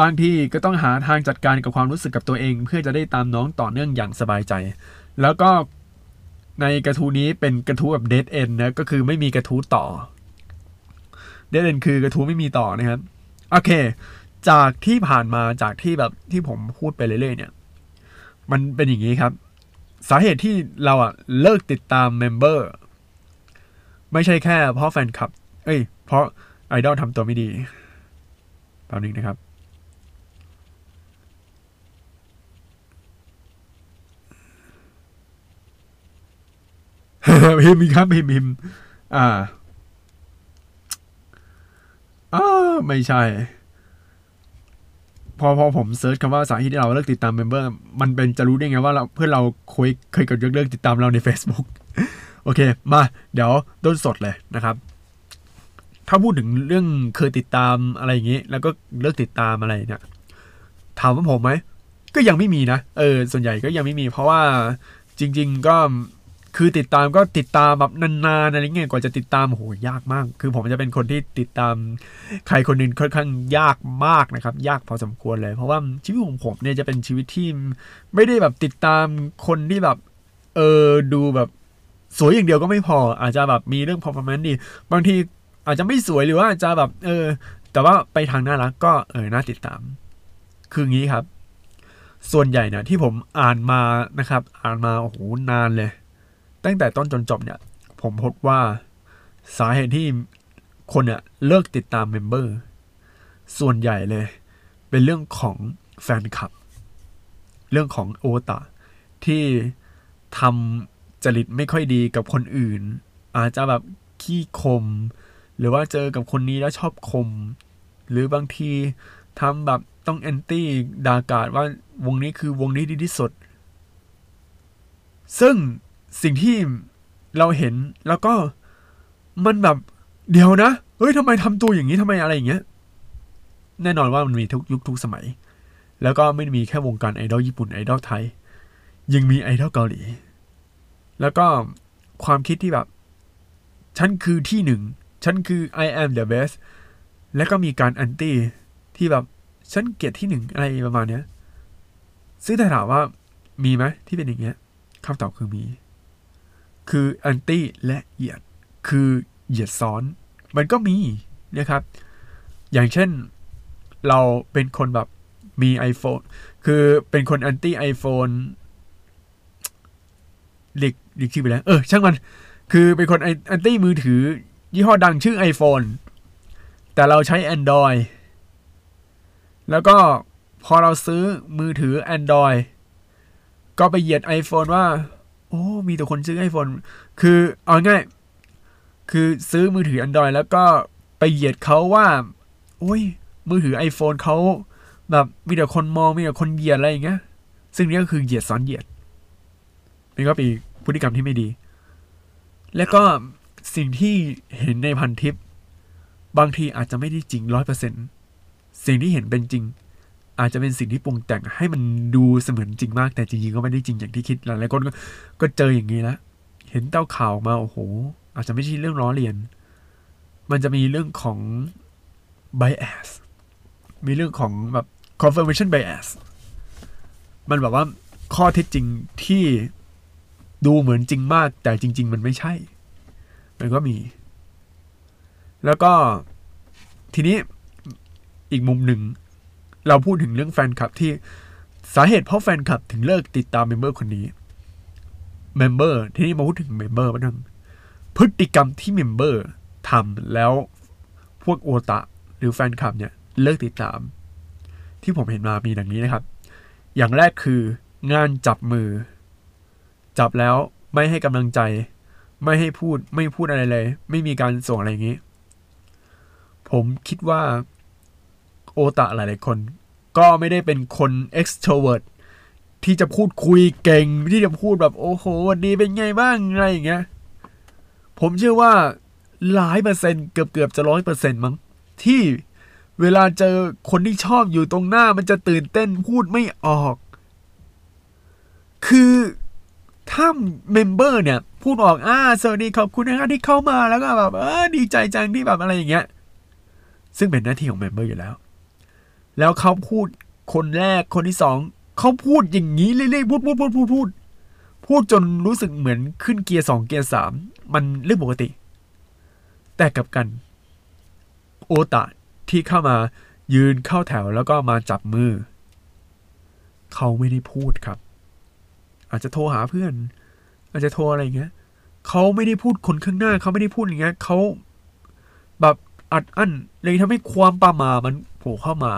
[SPEAKER 2] บางทีก็ต้องหาทางจัดการกับความรู้สึกกับตัวเอง เพื่อจะได้ตามน้องต่อเนื่องอย่างสบายใจ แล้วก็ ในกระทู้นี้เป็นกระทู้แบบเด d เอนนะก็คือไม่มีกระทู้ต่อเด d เอนคือกระทู้ไม่มีต่อนะครับโอเค จากที่ผ่านมาจากที่แบบที่ผมพูดไปเรื่อยๆเนี่ย มันเป็นอย่างนี้ครับ สาเหตุที่เราอะเลิกติดตาม member ไม่ใช่แค่เพราะแฟนคลับ เอ้ย เพราะไอดอลทำตัวไม่ดีแป๊บนึงนะครับ พิมพ์ครับพิมพ์พิมพ์อ่าอ่าไม่ใช่ พอพอผม search คำว่าสาเหตุที่เราเลิกติดตาม member มันเป็นจะรู้ได้ไงว่าเราเพื่อนเราเคยเคยกดยกเลิกติดตามเราใน Facebook โอเค มาเดี๋ยวต้นสดเลยนะครับ ถ้าพูดถึงเรื่องเคยติดตามอะไรอย่างนี้ แล้วก็เลิกติดตามอะไรเนี่ยถามว่าผมไหมก็ยังไม่มีนะ เออ ส่วนใหญ่ก็ยังไม่มี เพราะว่าจริง ๆ ก็ คือติดตามก็ติดตามแบบนานๆอะไรเงี้ยกว่าจะติดตามโหยากมาก คือผมจะเป็นคนที่ติดตามใครคนหนึ่งค่อนข้างยากมากนะครับ ยากพอสมควรเลย เพราะว่าชีวิตของผมเนี่ยจะเป็นชีวิตที่ไม่ได้แบบติดตามคนที่แบบเออดูแบบสวยอย่างเดียวก็ไม่พอ อาจจะแบบมีเรื่อง performance ดี บางทีอาจจะไม่สวยหรือว่าอาจจะแบบ เออ แต่ว่าไปทางน่ารักก็เออน่าติดตาม คืองี้ครับ ส่วนใหญ่เนี่ยที่ผมอ่านมานะครับ อ่านมาโอ้โหนานเลย ตั้งแต่ต้นจนจบเนี่ย ผมพบว่าสาเหตุที่คนเนี่ยเลิกติดตาม member ส่วนใหญ่เลย เป็นเรื่องของแฟนคลับ เรื่องของโอตาที่ทำจริตไม่ค่อยดีกับคนอื่น อาจจะแบบขี้ข่ม หรือว่าเจอกับคนนี้แล้วชอบข่ม หรือบางทีทำแบบต้องแอนตี้ดากาดว่าวงนี้คือวงนี้ดีที่สุด ซึ่ง สิ่งที่เราเห็นแล้วก็มันแบบเดี๋ยวนะเฮ้ยทำไมทำตัวอย่างนี้ทำไมอะไรอย่างเงี้ย แน่นอนว่ามันมีทุกยุคทุกสมัย แล้วก็ไม่มีแค่วงการไอดอลญี่ปุ่นไอดอลไทย ยังมีไอดอลเกาหลี แล้วก็ความคิดที่แบบ ฉันคือที่หนึ่ง ฉันคือ I am the best แล้วก็มีการแอนตี้ที่แบบ ฉันเกลียดที่หนึ่งอะไรประมาณเนี้ยซึ่งถ้าถามว่ามีไหมที่เป็นอย่างเงี้ยคำตอบคือมี คือ anti และเหยียด คือเหยียดซ้อน มันก็มีนะครับ อย่างเช่นเราเป็นคนแบบมี iPhone คือเป็นคน anti iPhone เรียกเรียกชื่อไปแล้ว เออ ช่างมัน คือเป็นคน anti มือถือ ยี่ห้อดังชื่อ iPhone แต่เราใช้ Android แล้วก็พอเราซื้อมือถือ Android ก็ไปเหยียด iPhone ว่า อ้มีแต่คนซื้อ iPhone คือเอาง่าย คือซื้อมือถือ Android แล้วก็ไปเหยียดเขาว่าโอ้ย มือถือ iPhone เขาแบบมีแต่คนมองมีแต่คนเหยียดอะไรอย่างเงี้ย ซึ่งนี่ก็คือเหยียดซ้อนเหยียดนี่ก็เป็นพฤติกรรมที่ไม่ดี แล้วก็สิ่งที่เห็นในพันทิป บางทีอาจจะไม่ได้จริงร้อยเปอร์เซ็นสิ่งที่เห็นเป็นจริง อาจจะเป็นสิ่งที่ปรุงแต่งให้มันดูเสมือนจริงมาก แต่จริงๆก็ไม่ได้จริงอย่างที่คิดหลายๆคนก็ก็เจออย่างนี้ล้วเห็นเต้าข่าวมาโอ้โห อาจจะไม่ใช่เรื่องล้อเลียน มันจะมีเรื่องของ bias มีเรื่องของแบบ confirmation bias มันแบบว่าข้อเท็จจริงที่ดูเหมือนจริงมาก แต่จริง ๆ มันไม่ใช่ มันก็มี แล้วก็ทีนี้อีกมุมหนึ่ง เราพูดถึงเรื่องแฟนคลับที่สาเหตุเพราะแฟนคลับถึงเลิกติดตาม member คนนี้ member ทีนี้มาพูดถึง member บ้างพฤติกรรมที่ member ทำแล้วพวกโอตะหรือแฟนคลับเนี่ยเลิกติดตาม ที่ผมเห็นมามีดังนี้นะครับ อย่างแรกคืองานจับมือ จับแล้วไม่ให้กำลังใจ ไม่ให้พูดไม่พูดอะไรเลย ไม่มีการส่งอะไรอย่างนี้ ผมคิดว่า โอตะหลายๆคน ก็ไม่ได้เป็นคน extrovert ที่จะพูดคุยเก่งที่จะพูดแบบโอ้โหวันนี้เป็นไงบ้างอะไรอย่างเงี้ยผมเชื่อว่าหลายเปอร์เซ็นต์เกือบเกือบจะร้อยเปอร์เซ็นต์มั้งที่เวลาเจอคนที่ชอบอยู่ตรงหน้ามันจะตื่นเต้นพูดไม่ออก คือถ้า member เนี่ย พูดออกอ่าสวัสดีขอบคุณนะครับที่เข้ามาแล้วก็แบบเออดีใจจังที่แบบอะไรอย่างเงี้ย ซึ่งเป็นหน้าที่ของ member อยู่แล้ว แล้วเขาพูดคนแรกคนที่สองเขาพูดอย่างนี้เรื่อยๆพูดพูดพูดพูดพูดพูดจนรู้สึกเหมือนขึ้นเกียร์สองเกียร์สามมันเรื่องปกติ แต่กลับกัน โอตะที่เข้ามายืนเข้าแถวแล้วก็มาจับมือ เขาไม่ได้พูดครับ อาจจะโทรหาเพื่อน อาจจะโทรอะไรเงี้ยเขาไม่ได้พูดคนข้างหน้าเขาไม่ได้พูดอย่างเงี้ยเขาแบบอัดอั้นเลยทำให้ความประมามันโผล่เข้ามา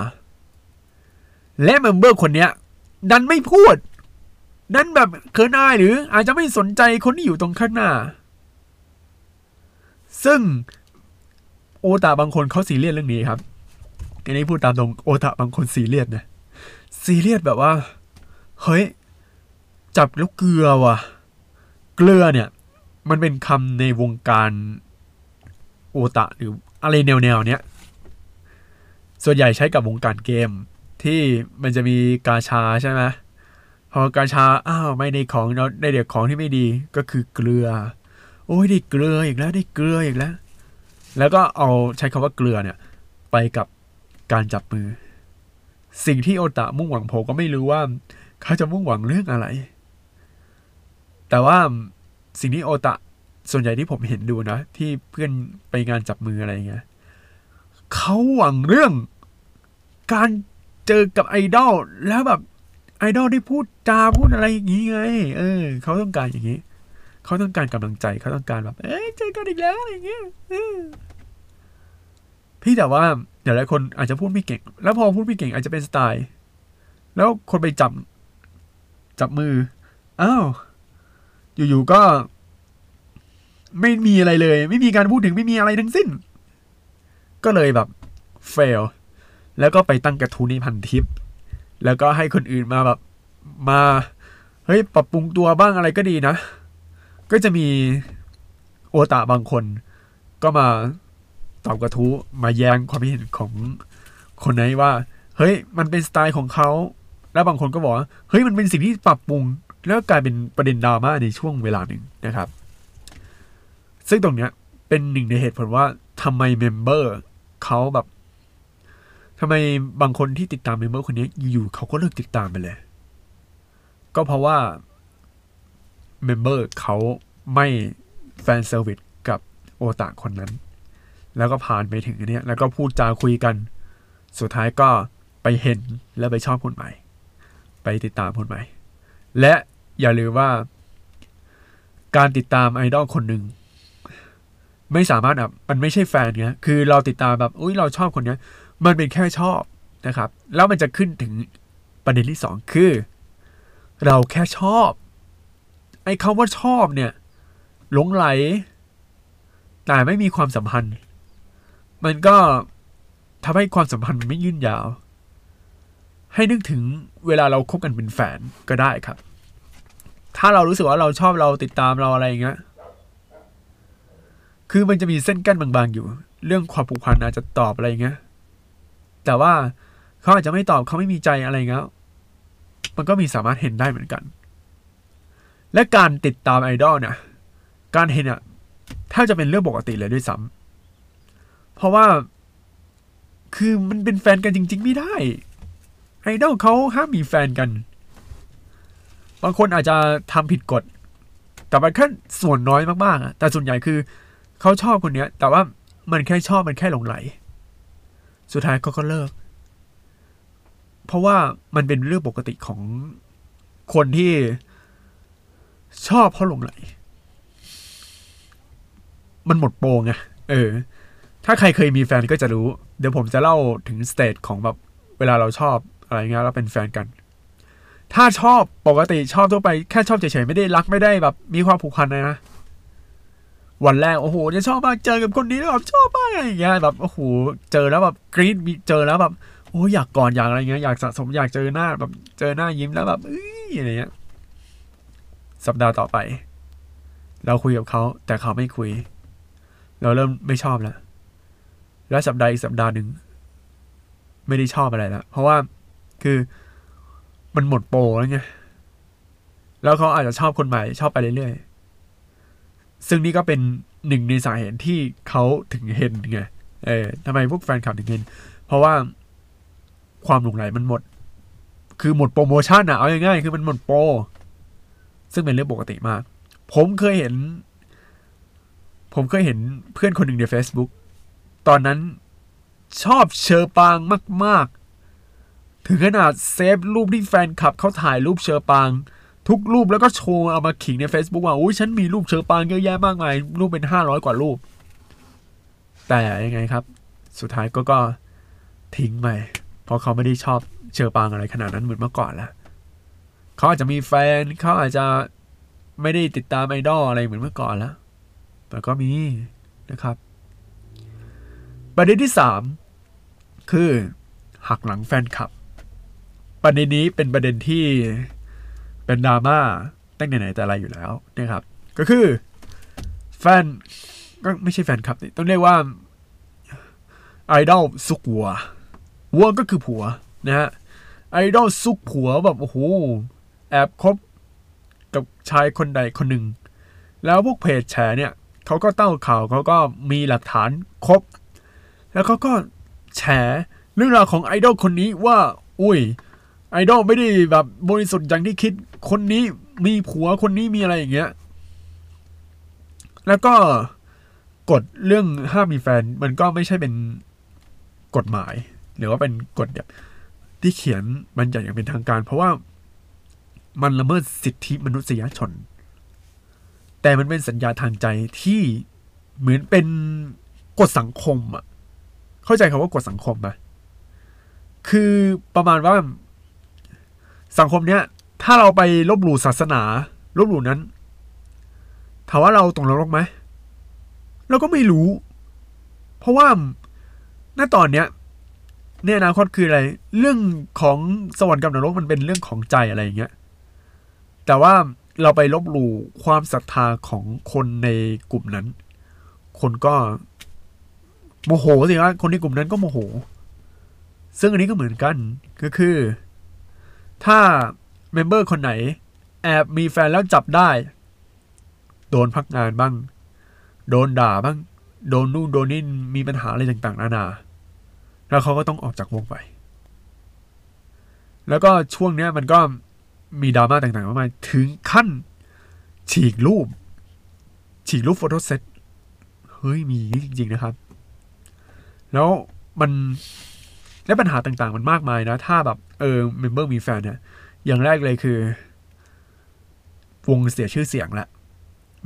[SPEAKER 2] และเมมเบอร์คนเนี้ย ดันไม่พูด ดันแบบเขินอายหรืออาจจะไม่สนใจคนที่อยู่ตรงข้างหน้า ซึ่งโอตาบางคนเขาซีเรียสเรื่องนี้ครับอันนี้พูดตามตรงโอตาบางคนซีเรียสนะซีเรียสแบบว่า เฮ้ย จับแล้วเกลือว่ะ เกลือเนี่ย มันเป็นคำในวงการโอตะหรืออะไรแนวๆเนี้ยส่วนใหญ่ใช้กับวงการเกม ที่มันจะมีกาชาใช่ไหมพอกาชาอ้าวไม่ได้ของเราได้เดี๋ยวของที่ไม่ดีก็คือเกลือ โอ้ยได้เกลืออีกแล้วได้เกลืออีกแล้ว แล้วก็เอาใช้คำว่าเกลือเนี่ย ไปกับการจับมือ สิ่งที่โอตะมุ่งหวังผมก็ไม่รู้ว่า เขาจะมุ่งหวังเรื่องอะไร แต่ว่าสิ่งที่โอตะส่วนใหญ่ที่ผมเห็นดูนะ ที่เพื่อนไปงานจับมืออะไรเงี้ยเขาหวังเรื่องการ เจอกับไอดอลแล้วแบบไอดอลได้พูดจาพูดอะไรอย่างงี้ไง เออ เขาต้องการอย่างนี้ เขาต้องการกำลังใจเขาต้องการแบบ เอ้ยเจอกันอีกแล้วอะไรอย่างเงี้ยออพี่แต่ว่าเดี๋ยวหลายคนอาจจะพูดไม่เก่ง แล้วพอพูดไม่เก่งอาจจะเป็นสไตล์ แล้วคนไปจับ จับมืออ้าวอยู่ๆก็ ไม่มีอะไรเลย ไม่มีการพูดถึงไม่มีอะไรทั้งสิ้น ก็เลยแบบ fail แล้วก็ไปตั้งกระทู้ในพันทิป แล้วก็ให้คนอื่นมาแบบมาเฮ้ยปรับปรุงตัวบ้างอะไรก็ดีนะ ก็จะมีโอตาบางคน ก็มาตอบกระทู้มาแย้งความเห็นของคนไหนว่า เฮ้ย มันเป็นสไตล์ของเขาแล้วบางคนก็บอกว่าเฮ้ยมันเป็นสิ่งที่ปรับปรุง แล้วกลายเป็นประเด็นดราม่าในช่วงเวลาหนึ่งนะครับ ซึ่งตรงเนี้ยเป็นหนึ่งในเหตุผลว่าทำไมเมมเบอร์เขาแบบ ทำไมบางคนที่ติดตาม member คนนี้อยู่ๆเขาก็เลิกติดตามไปเลย ก็เพราะว่า member เขาไม่ fan service กับโอตะคนนั้น แล้วก็ผ่านไปถึงอันเนี้ย แล้วก็พูดจาคุยกัน สุดท้ายก็ไปเห็นแล้วไปชอบคนใหม่ ไปติดตามคนใหม่ และอย่าลืมว่า การติดตามไอดอลคนหนึ่งไม่สามารถแบบมันไม่ใช่แฟนเนี้ยคือเราติดตามแบบอุ้ยเราชอบคนเนี้ย มันเป็นแค่ชอบนะครับ แล้วมันจะขึ้นถึงประเด็นที่สองคือ เราแค่ชอบ ไอ้คำว่าชอบเนี่ยหลงไหล แต่ไม่มีความสัมพันธ์ มันก็ทำให้ความสัมพันธ์มันไม่ยืนยาว ให้นึกถึงเวลาเราคบกันเป็นแฟนก็ได้ครับ ถ้าเรารู้สึกว่าเราชอบเราติดตามเราอะไรอย่างเงี้ยคือมันจะมีเส้นกั้นบางๆอยู่ เรื่องความผูกพันอาจจะตอบอะไรอย่างเงี้ย แต่ว่าเขาอาจจะไม่ตอบเขาไม่มีใจอะไรเงี้ยมันก็มีสามารถเห็นได้เหมือนกัน และการติดตามไอดอลเนี่ยการเห็นอะแทบจะเป็นเรื่องปกติเลยด้วยซ้ำเพราะว่าคือมันเป็นแฟนกันจริง ๆ ไม่ได้ไอดอลเขาห้ามมีแฟนกัน บางคนอาจจะทำผิดกฎ แต่มันแค่ส่วนน้อยมากๆอะแต่ส่วนใหญ่คือเขาชอบคนเนี้ย แต่ว่ามันแค่ชอบมันแค่หลงไหล สุดท้ายเขาก็เลิก เพราะว่ามันเป็นเรื่องปกติของคนที่ชอบเพราะหลงไหล มันหมดโปงไงเออ ถ้าใครเคยมีแฟนก็จะรู้ เดี๋ยวผมจะเล่าถึงสเตจของแบบเวลาเราชอบอะไรเงี้ยแล้วเป็นแฟนกัน ถ้าชอบปกติชอบทั่วไปแค่ชอบเฉยๆไม่ได้รักไม่ได้แบบ มีความผูกพันนะ วันแรกโอ้โหจะชอบมากเจอกับคนนี้แล้วแบบชอบมากอะไรอย่างเงี้ยแบบโอ้โหเจอแล้วแบบกรี๊ดมีเจอแล้วแบบโอ้อยากกอดอยากอะไรเงี้ยอยากสะสมอยากเจอหน้าแบบเจอหน้ายิ้มแล้วแบบเอ้ยอะไรเงี้ยสัปดาห์ต่อไป เราคุยกับเขาแต่เขาไม่คุย เราเริ่มไม่ชอบแล้วแล้วสัปดาห์อีกสัปดาห์หนึ่งไม่ได้ชอบอะไรแล้วเพราะว่าคือมันหมดโปรแล้วไงแล้วเขาอาจจะชอบคนใหม่ชอบไปเรื่อยๆ ซึ่งนี่ก็เป็นหนึ่งในสาเหตุที่เขาถึงเห็นไงเออทำไมพวกแฟนคลับถึงเห็น เพราะว่าความหลงไหลมันหมด คือหมดโปรโมชั่นอะเอาง่ายๆคือมันหมดโปรซึ่งเป็นเรื่องปกติมาก ผมเคยเห็น ผมเคยเห็นเพื่อนคนหนึ่งใน Facebook ตอนนั้นชอบเชอปางมาก ๆ ถึงขนาดเซฟรูปที่แฟนคลับเขาถ่ายรูปเชอปาง ทุกรูปแล้วก็โชว์เอามาขิงใน Facebook ว่าอุ้ยฉันมีรูปเชอปางเยอะแยะมากมาย รูปเป็นห้าร้อยกว่ารูป แต่ยังไงครับ สุดท้ายก็ก็ทิ้งไปเพราะเขาไม่ได้ชอบเชอปางอะไรขนาดนั้นเหมือนเมื่อก่อนแล้วเขาอาจจะมีแฟนเขาอาจจะไม่ได้ติดตามไอดอลอะไรเหมือนเมื่อก่อนแล้วแต่ก็มีนะครับ ประเด็นที่สามคือหักหลังแฟนคลับ ประเด็นนี้เป็นประเด็นที่ เป็นดราม่าตั้งแต่ไหนแต่ไรอยู่แล้วนะครับ ก็คือ แฟนก็ไม่ใช่แฟนคลับนี่ต้องเรียกว่าไอดอลซุกวัววัวก็คือผัวนะฮะไอดอลซุกผัวแบบโอ้โหแอบคบกับชายคนใดคนหนึ่ง แล้วพวกเพจแฉเนี่ยเขาก็เต้าข่าวเขาก็มีหลักฐานครบ แล้วเขาก็แฉเรื่องราวของไอดอลคนนี้ว่า อุ้ย ไอดอลไม่ได้แบบบริสุทธิ์อย่างที่คิดคนนี้มีผัวคนนี้มีอะไรอย่างเงี้ย แล้วก็กฎเรื่องห้ามมีแฟน มันก็ไม่ใช่เป็นกฎหมาย หรือว่าเป็นกฎแบบที่เขียนมันใหญ่อย่างเป็นทางการ เพราะว่ามันละเมิดสิทธิมนุษยชน แต่มันเป็นสัญญาทางใจที่เหมือนเป็นกฎสังคมอะ เข้าใจคำว่ากฎสังคมไหมคือประมาณว่า สังคมเนี้ยถ้าเราไปลบหลู่ศาสนาลบหลู่นั้นถามว่าเราตกนรกไหมเราก็ไม่รู้ เพราะว่าณตอนเนี้ยในอนาคตคืออะไร เรื่องของสวรรค์กับนรกมันเป็นเรื่องของใจอะไรอย่างเงี้ยแต่ว่าเราไปลบหลู่ความศรัทธาของคนในกลุ่มนั้น คนก็โมโหสิครับคนในกลุ่มนั้นก็โมโห ซึ่งอันนี้ก็เหมือนกันก็คือ ถ้า member คนไหน แอบมีแฟนแล้วจับได้ โดนพักงานบ้าง โดนด่าบ้าง โดนนู่นโดนนี่มีปัญหาอะไรต่างๆ นานา แล้วเขาก็ต้องออกจากวงไป แล้วก็ช่วงเนี้ยมันก็มีดราม่าต่างๆมากมายถึงขั้น ฉีกรูป ฉีกรูป photosetเฮ้ยมีจริง ๆ นะครับ แล้วมันและปัญหาต่างๆ มันมากมายนะ ถ้าแบบ เออ member มีแฟนเนี่ย อย่างแรกเลยคือ วงเสียชื่อเสียงละ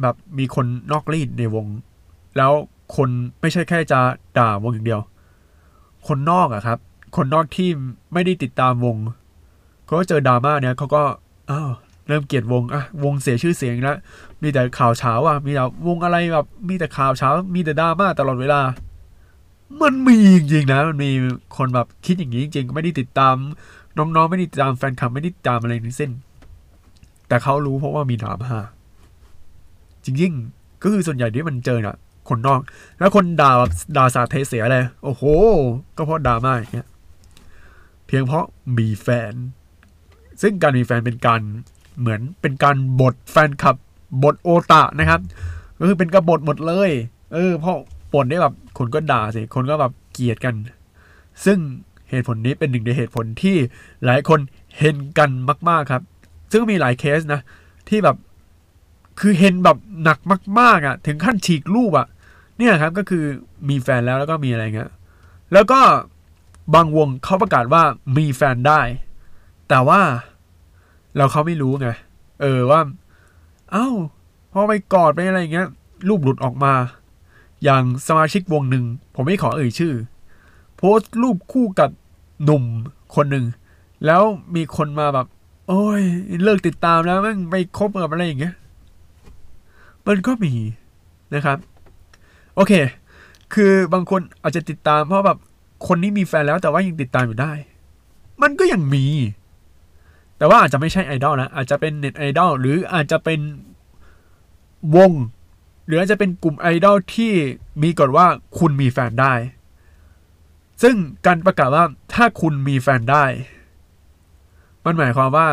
[SPEAKER 2] แบบมีคนนอกรีตในวง แล้วคนไม่ใช่แค่จะด่าวงอย่างเดียว คนนอกอะครับ คนนอกที่ไม่ได้ติดตามวงเขาก็เจอดราม่าเนี่ยเขาก็อ้าวเริ่มเกลียดวงอะวงเสียชื่อเสียงแล้วมีแต่ข่าวเช้าอะมีแต่วงอะไรแบบ มีแต่ข่าวเช้า มีแต่ดราม่าตลอดเวลา มันมีจริงๆนะ มันมีคนแบบคิดอย่างนี้จริงๆไม่ได้ติดตาม น้องๆไม่ได้ตามแฟนคลับไม่ได้ติดตามอะไรทั้งสิ้น แต่เขารู้เพราะว่ามีดราม่าจริงๆก็คือส่วนใหญ่ที่มันเจอน่ะ คนนอก แล้วคนด่าแบบด่าสาเทเสียเลยโอ้โห ก็เพราะดราม่าอย่างเงี้ยเพียงเพราะมีแฟน ซึ่งการมีแฟนเป็นการเหมือนเป็นการบทแฟนคลับบทโอตะนะครับ ก็คือเป็นกระบทหมดเลย เออเพราะปนได้แบบคนก็ด่าสิคนก็แบบเกลียดกัน ซึ่ง เหตุผลนี้เป็นหนึ่งในเหตุผลที่หลายคนเห็นกันมาก ๆครับ ซึ่งมีหลายเคสนะ ที่แบบคือเห็นแบบหนักมาก ๆอะ ถึงขั้นฉีกรูปอะ เนี่ยครับก็คือมีแฟนแล้วแล้วก็มีอะไรเงี้ยแล้วก็บางวงเขาประกาศว่ามีแฟนได้ แต่ว่าเราเขาไม่รู้ไงเออว่า เอ้าพอไปกอดไปอะไรเงี้ยรูปหลุดออกมา อย่างสมาชิกวงหนึ่ง ผมไม่ขอเอ่ยชื่อ โพสต์รูปคู่กับ หนุ่มคนหนึ่ง แล้วมีคนมาแบบ โอ้ย เลิกติดตามแล้วม่งไปคบกับอะไรอย่างเงี้ย มันก็มีนะครับ โอเค คือบางคนอาจจะติดตามเพราะแบบคนนี้มีแฟนแล้วแต่ว่ายังติดตามอยู่ได้ มันก็ยังมี แต่ว่าอาจจะไม่ใช่ไอดอลนะ อาจจะเป็นเน็ตไอดอลหรืออาจจะเป็นวง หรืออาจจะเป็นกลุ่มไอดอลที่มีกฎว่าคุณมีแฟนได้ ซึ่งการประกาศว่าถ้าคุณมีแฟนได้ มันหมายความว่า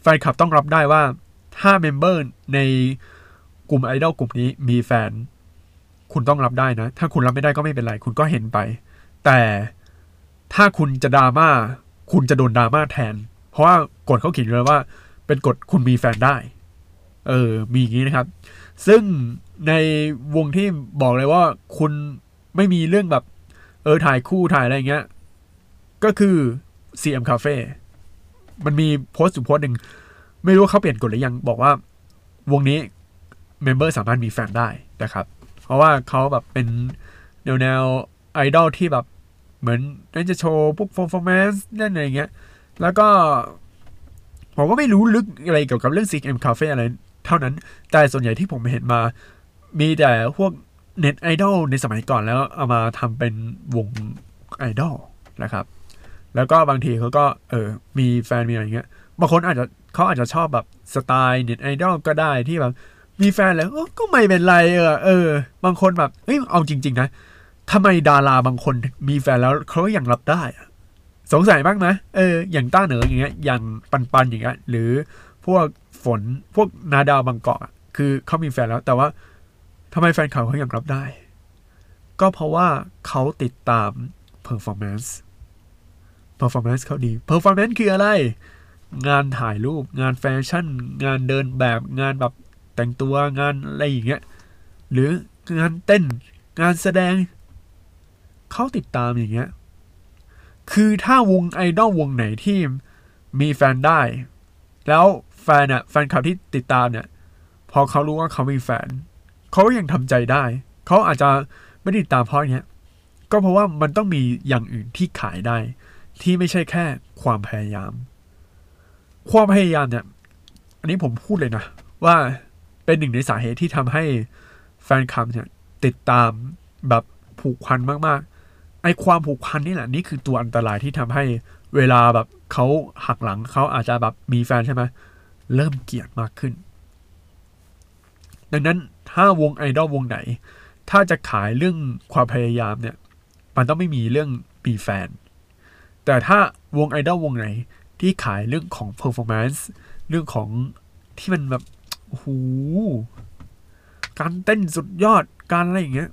[SPEAKER 2] แฟนคลับต้องรับได้ว่า ถ้า member ในกลุ่มไอดอลกลุ่มนี้มีแฟน คุณต้องรับได้นะ ถ้าคุณรับไม่ได้ก็ไม่เป็นไร คุณก็เห็นไป แต่ถ้าคุณจะดราม่า คุณจะโดนดราม่าแทน เพราะว่ากฎเขาเขียนเลยว่า เป็นกฎคุณมีแฟนได้ เออ มีอย่างนี้นะครับ ซึ่งในวงที่บอกเลยว่าคุณไม่มีเรื่องแบบ เออถ่ายคู่ถ่ายอะไรอย่างเงี้ย ก็คือ CM Cafe มันมีโพสต์อยู่โพสต์หนึ่ง ไม่รู้เขาเปลี่ยนกฎหรือยังบอกว่าวงนี้ member สามารถมีแฟนได้นะครับ เพราะว่าเขาแบบเป็นแนวแนวไอดอลที่แบบเหมือนน่าจะโชว์พวก performance นั่นอะไรเงี้ย แล้วก็ผมก็ไม่รู้ลึกอะไรเกี่ยวกับเรื่อง CM Cafe อะไรเท่านั้น แต่ส่วนใหญ่ที่ผมเห็นมา มีแต่พวก เน็ตไอดอลในสมัยก่อนแล้วเอามาทำเป็นวงไอดอลนะครับ แล้วก็บางทีเขาก็เออมีแฟนมีอะไรเงี้ยบางคนอาจจะเขาอาจจะชอบแบบสไตล์เน็ตไอดอลก็ได้ที่แบบมีแฟนแล้วก็ไม่เป็นไรเออเออ บางคนแบบเฮ้ยเอาจริง ๆ นะทำไมดาราบางคนมีแฟนแล้วเขาก็ยังรับได้อะสงสัยบ้างไหมเอออย่างต้าเหนืออย่างเงี้ยอย่างปันปันๆอย่างเงี้ยหรือพวกฝนพวกนาดาวบางเกาะอะคือเขามีแฟนแล้วแต่ว่า ทำไมแฟนเขาเขายังรับได้ ก็เพราะว่าเขาติดตาม performance performance เขาดี performance คืออะไร งานถ่ายรูป งานแฟชั่น งานเดินแบบ งานแบบแต่งตัว งานอะไรอย่างเงี้ย หรืองานเต้น งานแสดง เขาติดตามอย่างเงี้ย คือถ้าวงไอดอลวงไหนที่มีแฟนได้ แล้วแฟนอะแฟนคลับที่ติดตามเนี่ย พอเขารู้ว่าเขามีแฟน เขาก็ยังทำใจได้ เขาอาจจะไม่ได้ติดตามเพราะเงี้ยก็เพราะว่ามันต้องมีอย่างอื่นที่ขายได้ ที่ไม่ใช่แค่ความพยายาม ความพยายามเนี่ย อันนี้ผมพูดเลยนะ ว่าเป็นหนึ่งในสาเหตุที่ทำให้แฟนคลับเนี่ย ติดตามแบบผูกพันมากๆไอความผูกพันนี่แหละนี่คือตัวอันตรายที่ทำให้เวลาแบบเขาหักหลังเขาอาจจะแบบมีแฟนใช่ไหมเริ่มเกลียดมากขึ้น ดังนั้น ถ้าวงไอดอลวงไหน ถ้าจะขายเรื่องความพยายามเนี่ย มันต้องไม่มีเรื่องมีแฟน แต่ถ้าวงไอดอลวงไหนที่ขายเรื่องของ performance เรื่องของที่มันแบบโอ้โหการเต้นสุดยอดการอะไรอย่างเงี้ย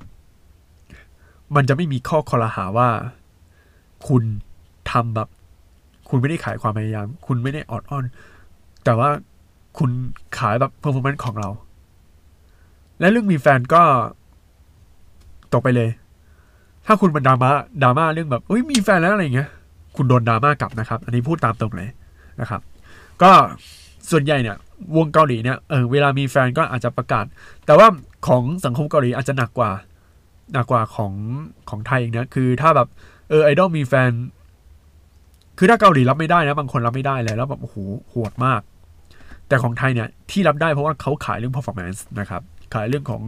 [SPEAKER 2] มันจะไม่มีข้อคอรหาว่า คุณทำแบบ คุณไม่ได้ขายความพยายาม คุณไม่ได้ออดอ้อน แต่ว่าคุณขายแบบ performance ของเรา และเรื่องมีแฟนก็ตกไปเลย ถ้าคุณมันดราม่าดราม่าเรื่องแบบเอ้ยมีแฟนแล้วอะไรเงี้ย คุณโดนดราม่ากลับนะครับ อันนี้พูดตามตรงเลยนะครับ ก็ส่วนใหญ่เนี่ยวงเกาหลีเนี่ยเออเวลามีแฟนก็อาจจะประกาศ แต่ว่าของสังคมเกาหลีอาจจะหนักกว่าหนักกว่าของของไทยเอีกนะคือถ้าแบบเออไอดอลมีแฟน คือถ้าเกาหลีรับไม่ได้นะบางคนรับไม่ได้เลยแล้วแบบโอ้โหโหดมาก แต่ของไทยเนี่ยที่รับได้เพราะว่าเขาขายเรื่อง performance นะครับ ขายเรื่องของ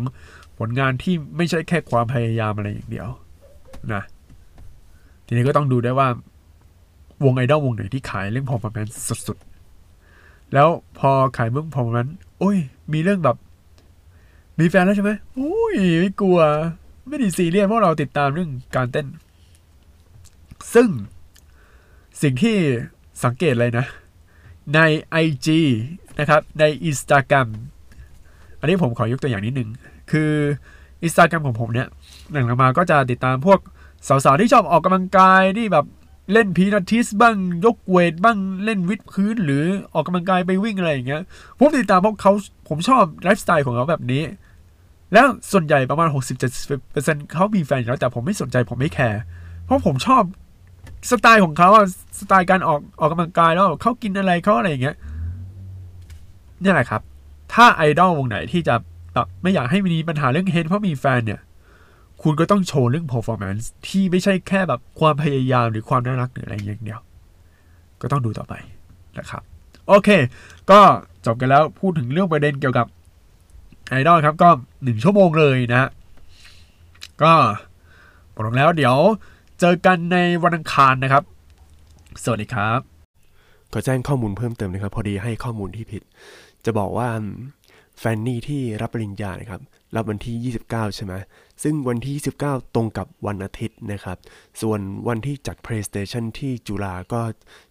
[SPEAKER 2] ผลงานที่ไม่ใช่แค่ความพยายามอะไรอย่างเดียวนะ ทีนี้ก็ต้องดูได้ว่าวงไอดอลวงไหนที่ขายเรื่อง performance สุดๆ แล้วพอขายเรื่อง performance โอ้ย มีเรื่องแบบ มีแฟนแล้วใช่ไหมโอ้ยไม่กลัว ไม่ได้ซีเรียสเพราะเราติดตามเรื่องการเต้น ซึ่งสิ่งที่สังเกตเลยนะ ใน IG นะครับ ใน Instagram อันนี้ผมขอยกตัวอย่างนิดนึง คือ Instagram ของผมเนี่ยหลังๆมาก็จะติดตามพวกสาวๆที่ชอบออกกำลังกายที่แบบเล่นพิลาทิสบ้างยกเวทบ้างเล่นวิดพื้นหรือออกกำลังกายไปวิ่งอะไรอย่างเงี้ยผมติดตามเพราะเขาผมชอบไลฟ์สไตล์ของเขาแบบนี้ แล้วส่วนใหญ่ประมาณ 60-70%เขามีแฟนอยู่แล้วแต่ผมไม่สนใจผมไม่แคร์เพราะผมชอบสไตล์ของเขาสไตล์การออกออกกำลังกายแล้วเขากินอะไรเขาอะไรอย่างเงี้ยนี่แหละครับ ถ้าไอดอลวงไหนที่จะแบบไม่อยากให้มีปัญหาเรื่อง hate เพราะมีแฟนเนี่ย คุณก็ต้องโชว์เรื่อง performance ที่ไม่ใช่แค่แบบความพยายามหรือความน่ารักหรืออะไรอย่างเดียว ก็ต้องดูต่อไปนะครับ โอเค ก็จบกันแล้วพูดถึงเรื่องประเด็นเกี่ยวกับไอดอลครับก็หนึ่งชั่วโมงเลยนะ ก็บอกแล้วเดี๋ยวเจอกันในวันอังคารนะครับ สวัสดีครับ
[SPEAKER 3] ก็แจ้งข้อมูลเพิ่มเติมนะครับ พอดีให้ข้อมูลที่ผิด จะบอกว่าแฟนนี่ที่รับปริญญานะครับ รับวันที่ 29 ใช่ไหม ซึ่งวันที่ 29 ตรงกับวันอาทิตย์นะครับ ส่วนวันที่จัด PlayStation ที่จุฬาก็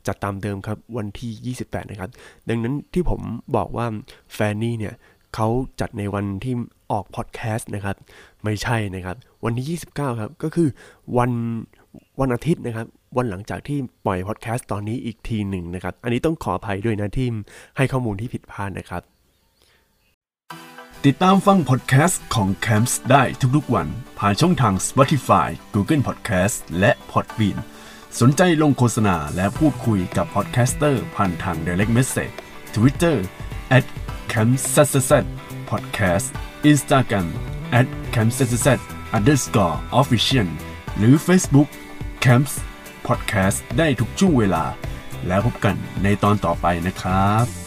[SPEAKER 3] จัดตามเดิมครับ วันที่ 28 นะครับ ดังนั้นที่ผมบอกว่าแฟนนี่เนี่ยเขาจัดในวันที่ออกพอดแคสต์นะครับ ไม่ใช่นะครับ วันที่ 29 ครับ ก็คือวันวันอาทิตย์นะครับ วันหลังจากที่ปล่อยพอดแคสต์ตอนนี้อีกทีหนึ่งนะครับ อันนี้ต้องขออภัยด้วยนะที่ให้ข้อมูลที่ผิดพลาดนะครับ
[SPEAKER 4] ติดตามฟังพอดแคสต์ของ Camps ได้ทุกๆวัน ผ่านช่องทาง Spotify, Google Podcast และ Podbean สนใจลงโฆษณาและพูดคุยกับ podcaster ผ่านทาง Direct Message Twitter at c a m p s s podcast Instagram at c a m p s underscore official หรือ Facebook Camps Podcast ได้ทุกช่วงเวลา แล้วพบกันในตอนต่อไปนะครับ